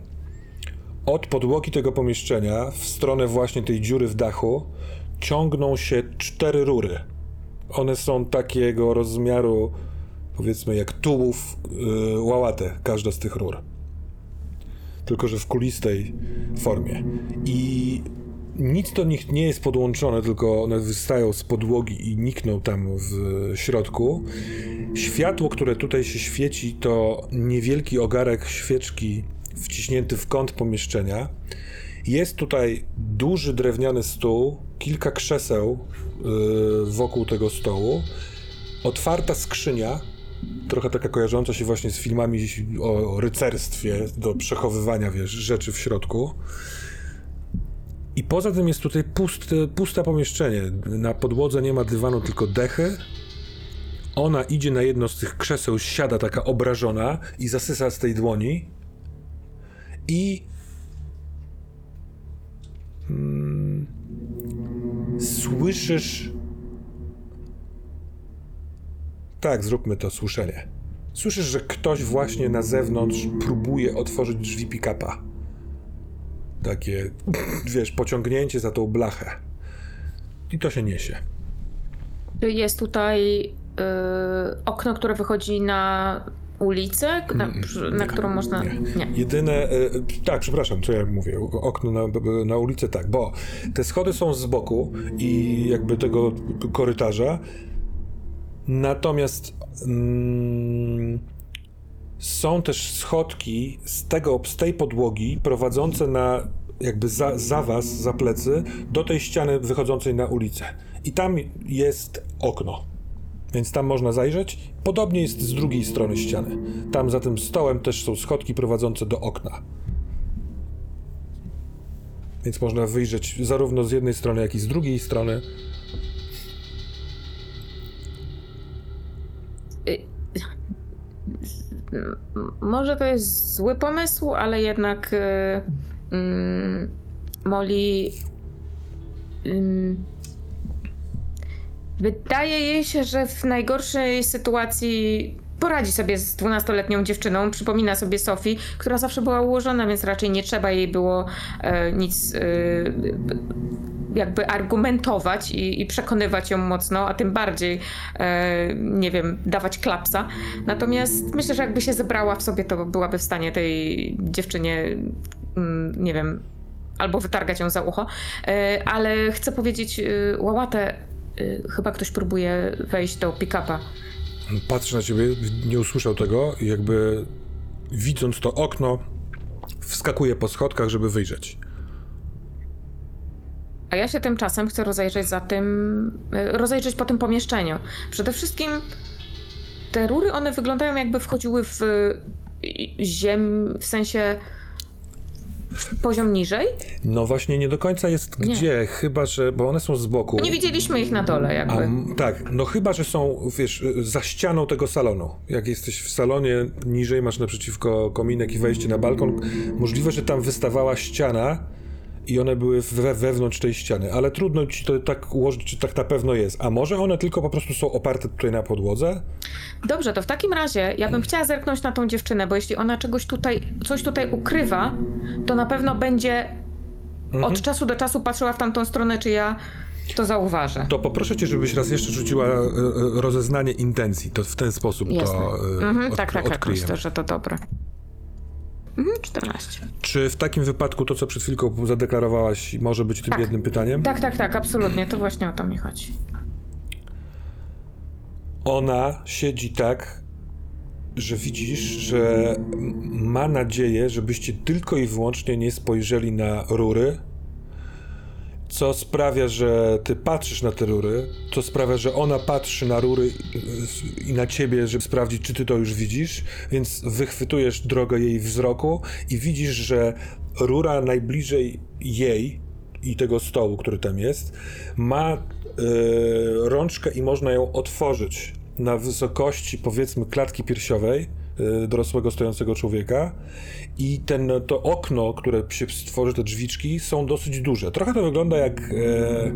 od podłogi tego pomieszczenia w stronę właśnie tej dziury w dachu ciągną się cztery rury. One są takiego rozmiaru, powiedzmy, jak tułów yy, łałatę, każda z tych rur. Tylko, że w kulistej formie. I nic do nich nie jest podłączone, tylko one wystają z podłogi i nikną tam w środku. Światło, które tutaj się świeci, to niewielki ogarek świeczki wciśnięty w kąt pomieszczenia. Jest tutaj duży drewniany stół, kilka krzeseł yy, wokół tego stołu, otwarta skrzynia, trochę taka kojarząca się właśnie z filmami o rycerstwie, do przechowywania wiesz, rzeczy w środku. I poza tym jest tutaj pusty, puste pomieszczenie. Na podłodze nie ma dywanu, tylko dechy. Ona idzie na jedno z tych krzeseł, siada taka obrażona i zasysa z tej dłoni. I. Mm, słyszysz. Tak, zróbmy to słyszenie. Słyszysz, że ktoś właśnie na zewnątrz próbuje otworzyć drzwi pick-upa takie, wiesz, pociągnięcie za tą blachę. I to się niesie. Jest tutaj y, okno, które wychodzi na ulicę, na, na którą można. Nie. Jedyne. e, tak, przepraszam, co ja mówię. Okno na, na ulicę, tak, bo te schody są z boku i jakby tego korytarza. Natomiast mm, są też schodki z tego, z tej podłogi prowadzące na jakby za, za was, za plecy, do tej ściany wychodzącej na ulicę. I tam jest okno. Więc tam można zajrzeć. Podobnie jest z drugiej strony ściany. Tam za tym stołem też są schodki prowadzące do okna. Więc można wyjrzeć zarówno z jednej strony, jak i z drugiej strony. Może to jest zły pomysł, ale jednak y, mm, Molly. ym, wydaje jej się, że w najgorszej sytuacji poradzi sobie z 12-letnią dziewczyną. Przypomina sobie Sofii, która zawsze była ułożona, więc raczej nie trzeba jej było e, nic. E, jakby argumentować i, i przekonywać ją mocno, a tym bardziej, e, nie wiem, dawać klapsa. Natomiast myślę, że jakby się zebrała w sobie, to byłaby w stanie tej dziewczynie, mm, nie wiem, albo wytargać ją za ucho. E, ale chcę powiedzieć, e, Łałatę, chyba ktoś próbuje wejść do pick-upa. Patrzy na ciebie, nie usłyszał tego i jakby widząc to okno, wskakuje po schodkach, żeby wyjrzeć. A ja się tymczasem chcę rozejrzeć za tym, e, rozejrzeć po tym pomieszczeniu. Przede wszystkim te rury, one wyglądają jakby wchodziły w e, ziem, w sensie poziom niżej. No właśnie nie do końca jest Nie. gdzie, chyba że, bo one są z boku. Nie widzieliśmy ich na dole jakby. A, tak, no chyba, że są, wiesz, za ścianą tego salonu. Jak jesteś w salonie, niżej masz naprzeciwko kominek i wejście na balkon, możliwe, że tam wystawała ściana i one były we, wewnątrz tej ściany, ale trudno ci to tak ułożyć, czy tak na pewno jest. A może one tylko po prostu są oparte tutaj na podłodze? Dobrze, to w takim razie ja bym chciała zerknąć na tą dziewczynę, bo jeśli ona czegoś tutaj, coś tutaj ukrywa, to na pewno będzie od czasu do czasu patrzyła w tamtą stronę, czy ja to zauważę. To poproszę cię, żebyś raz jeszcze rzuciła e, e, rozeznanie intencji. To w ten sposób Jasne. to e, Mhm, od, tak, tak, tak, odkryjemy. myślę, że to dobre. Mhm, 14. Czy w takim wypadku to, co przed chwilką zadeklarowałaś, może być tym Tak. jednym pytaniem? Tak, tak, tak, absolutnie, to właśnie o to mi chodzi. Ona siedzi tak, że widzisz, że ma nadzieję, żebyście tylko i wyłącznie nie spojrzeli na rury, co sprawia, że ty patrzysz na te rury, co sprawia, że ona patrzy na rury i na ciebie, żeby sprawdzić, czy ty to już widzisz, więc wychwytujesz drogę jej wzroku i widzisz, że rura najbliżej jej i tego stołu, który tam jest, ma y, rączkę i można ją otworzyć na wysokości powiedzmy klatki piersiowej dorosłego stojącego człowieka i ten, to okno, które się stworzy, te drzwiczki są dosyć duże. Trochę to wygląda jak e,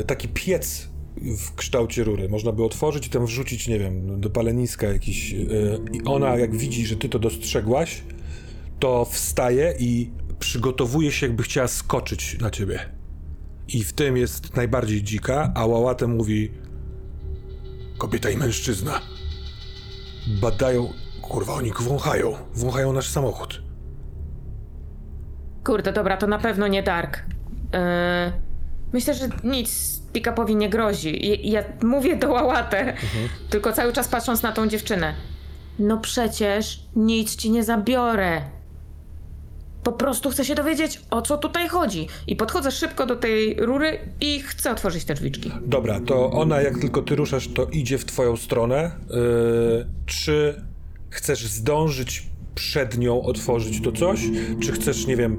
e, taki piec w kształcie rury. Można by otworzyć i tam wrzucić, nie wiem, do paleniska jakiś. E, I ona, jak widzi, że ty to dostrzegłaś, to wstaje i przygotowuje się, jakby chciała skoczyć na ciebie. I w tym jest najbardziej dzika, a Łałatę mówi: Kobieta i mężczyzna. Badają. Kurwa, oni wąchają. Wąchają nasz samochód. Kurde, dobra, to na pewno nie Dark. Yy, myślę, że nic pick-upowi nie grozi. I- Ja mówię do Łałatę, tylko cały czas patrząc na tą dziewczynę. No przecież nic ci nie zabiorę. Po prostu chcę się dowiedzieć, o co tutaj chodzi. I podchodzę szybko do tej rury i chcę otworzyć te drzwiczki. Dobra, to ona jak tylko ty ruszasz, to idzie w twoją stronę. Yy, czy chcesz zdążyć przed nią otworzyć to coś, czy chcesz, nie wiem,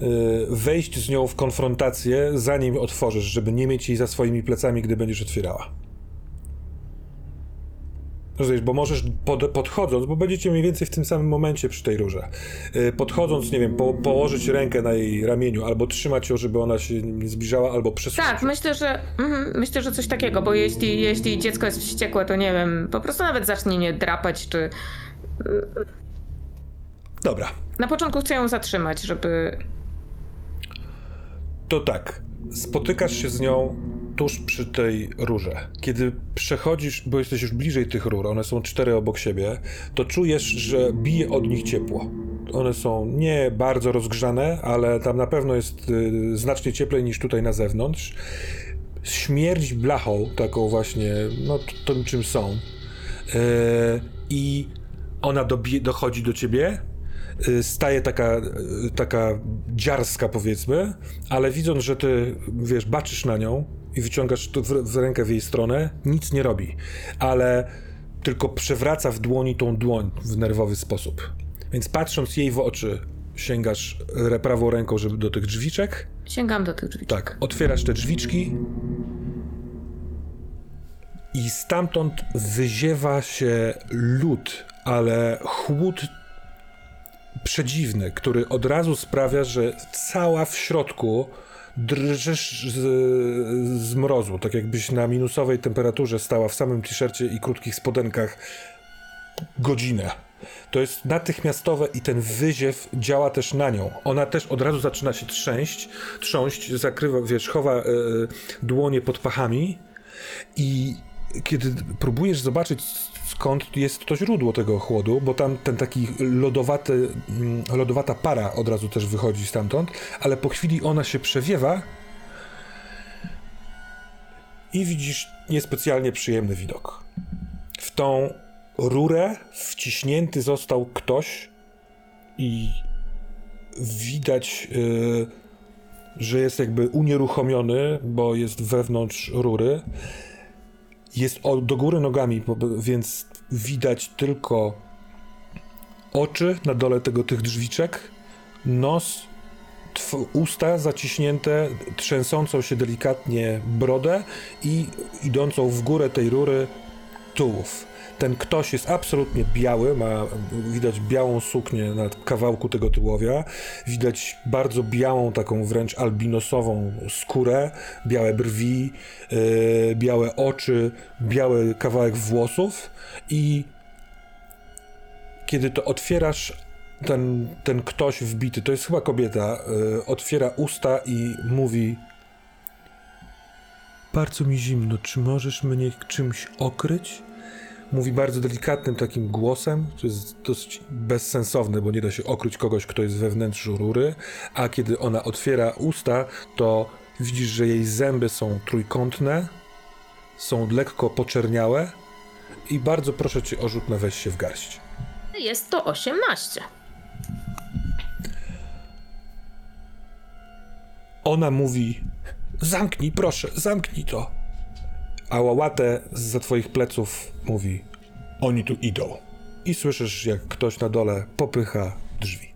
yy, wejść z nią w konfrontację, zanim otworzysz, żeby nie mieć jej za swoimi plecami, gdy będziesz otwierała? Rozumiesz, bo możesz pod, podchodząc, bo będziecie mniej więcej w tym samym momencie przy tej rurze. Yy, podchodząc, nie wiem, po, położyć rękę na jej ramieniu, albo trzymać ją, żeby ona się nie zbliżała, albo przesunąć. Tak, myślę, że mhm, myślę, że coś takiego, bo jeśli, jeśli dziecko jest wściekłe, to nie wiem, po prostu nawet zacznie mnie drapać, czy Dobra, na początku chcę ją zatrzymać, żeby To tak, spotykasz się z nią tuż przy tej rurze. Kiedy przechodzisz, bo jesteś już bliżej tych rur, one są cztery obok siebie, to czujesz, że bije od nich ciepło. One są nie bardzo rozgrzane, ale tam na pewno jest y, znacznie cieplej niż tutaj na zewnątrz. Śmierć blachą, taką właśnie, no tym czym są. Yy, I ona dobie, dochodzi do ciebie, y, staje taka, y, taka dziarska powiedzmy, ale widząc, że ty, wiesz, baczysz na nią i wyciągasz w, w rękę w jej stronę, nic nie robi, ale tylko przewraca w dłoni tą dłoń w nerwowy sposób. Więc patrząc jej w oczy, sięgasz prawą ręką żeby do tych drzwiczek, sięgam do tych drzwi. tak, otwierasz te drzwiczki i stamtąd wyziewa się lód, ale chłód przedziwny, który od razu sprawia, że cała w środku drżysz z, z mrozu, tak jakbyś na minusowej temperaturze stała w samym t-shircie i krótkich spodenkach godzinę. To jest natychmiastowe i ten wyziew działa też na nią. Ona też od razu zaczyna się trzęść, trząść, zakrywa, wiesz, chowa e, dłonie pod pachami i kiedy próbujesz zobaczyć skąd jest to źródło tego chłodu, bo tam ten taki lodowaty, mm, lodowata para od razu też wychodzi stamtąd, ale po chwili ona się przewiewa i widzisz niespecjalnie przyjemny widok. W tą rurę wciśnięty został ktoś i widać, y, że jest jakby unieruchomiony, bo jest wewnątrz rury. Jest do góry nogami, więc widać tylko oczy na dole tego tych drzwiczek, nos, usta zaciśnięte, trzęsącą się delikatnie brodę i idącą w górę tej rury tułów. Ten ktoś jest absolutnie biały, ma widać białą suknię na kawałku tego tułowia, widać bardzo białą, taką wręcz albinosową skórę, białe brwi, yy, białe oczy, biały kawałek włosów i kiedy to otwierasz, ten, ten ktoś wbity, to jest chyba kobieta, yy, otwiera usta i mówi bardzo mi zimno, czy możesz mnie czymś okryć? Mówi bardzo delikatnym takim głosem, to jest dosyć bezsensowne, bo nie da się okryć kogoś, kto jest we wnętrzu rury, a kiedy ona otwiera usta, to widzisz, że jej zęby są trójkątne, są lekko poczerniałe i bardzo proszę cię o rzut na weź się w garść. Jest to 18. Ona mówi: Zamknij, proszę, zamknij to. A Łałatę za twoich pleców mówi: Oni tu idą. I słyszysz, jak ktoś na dole popycha drzwi.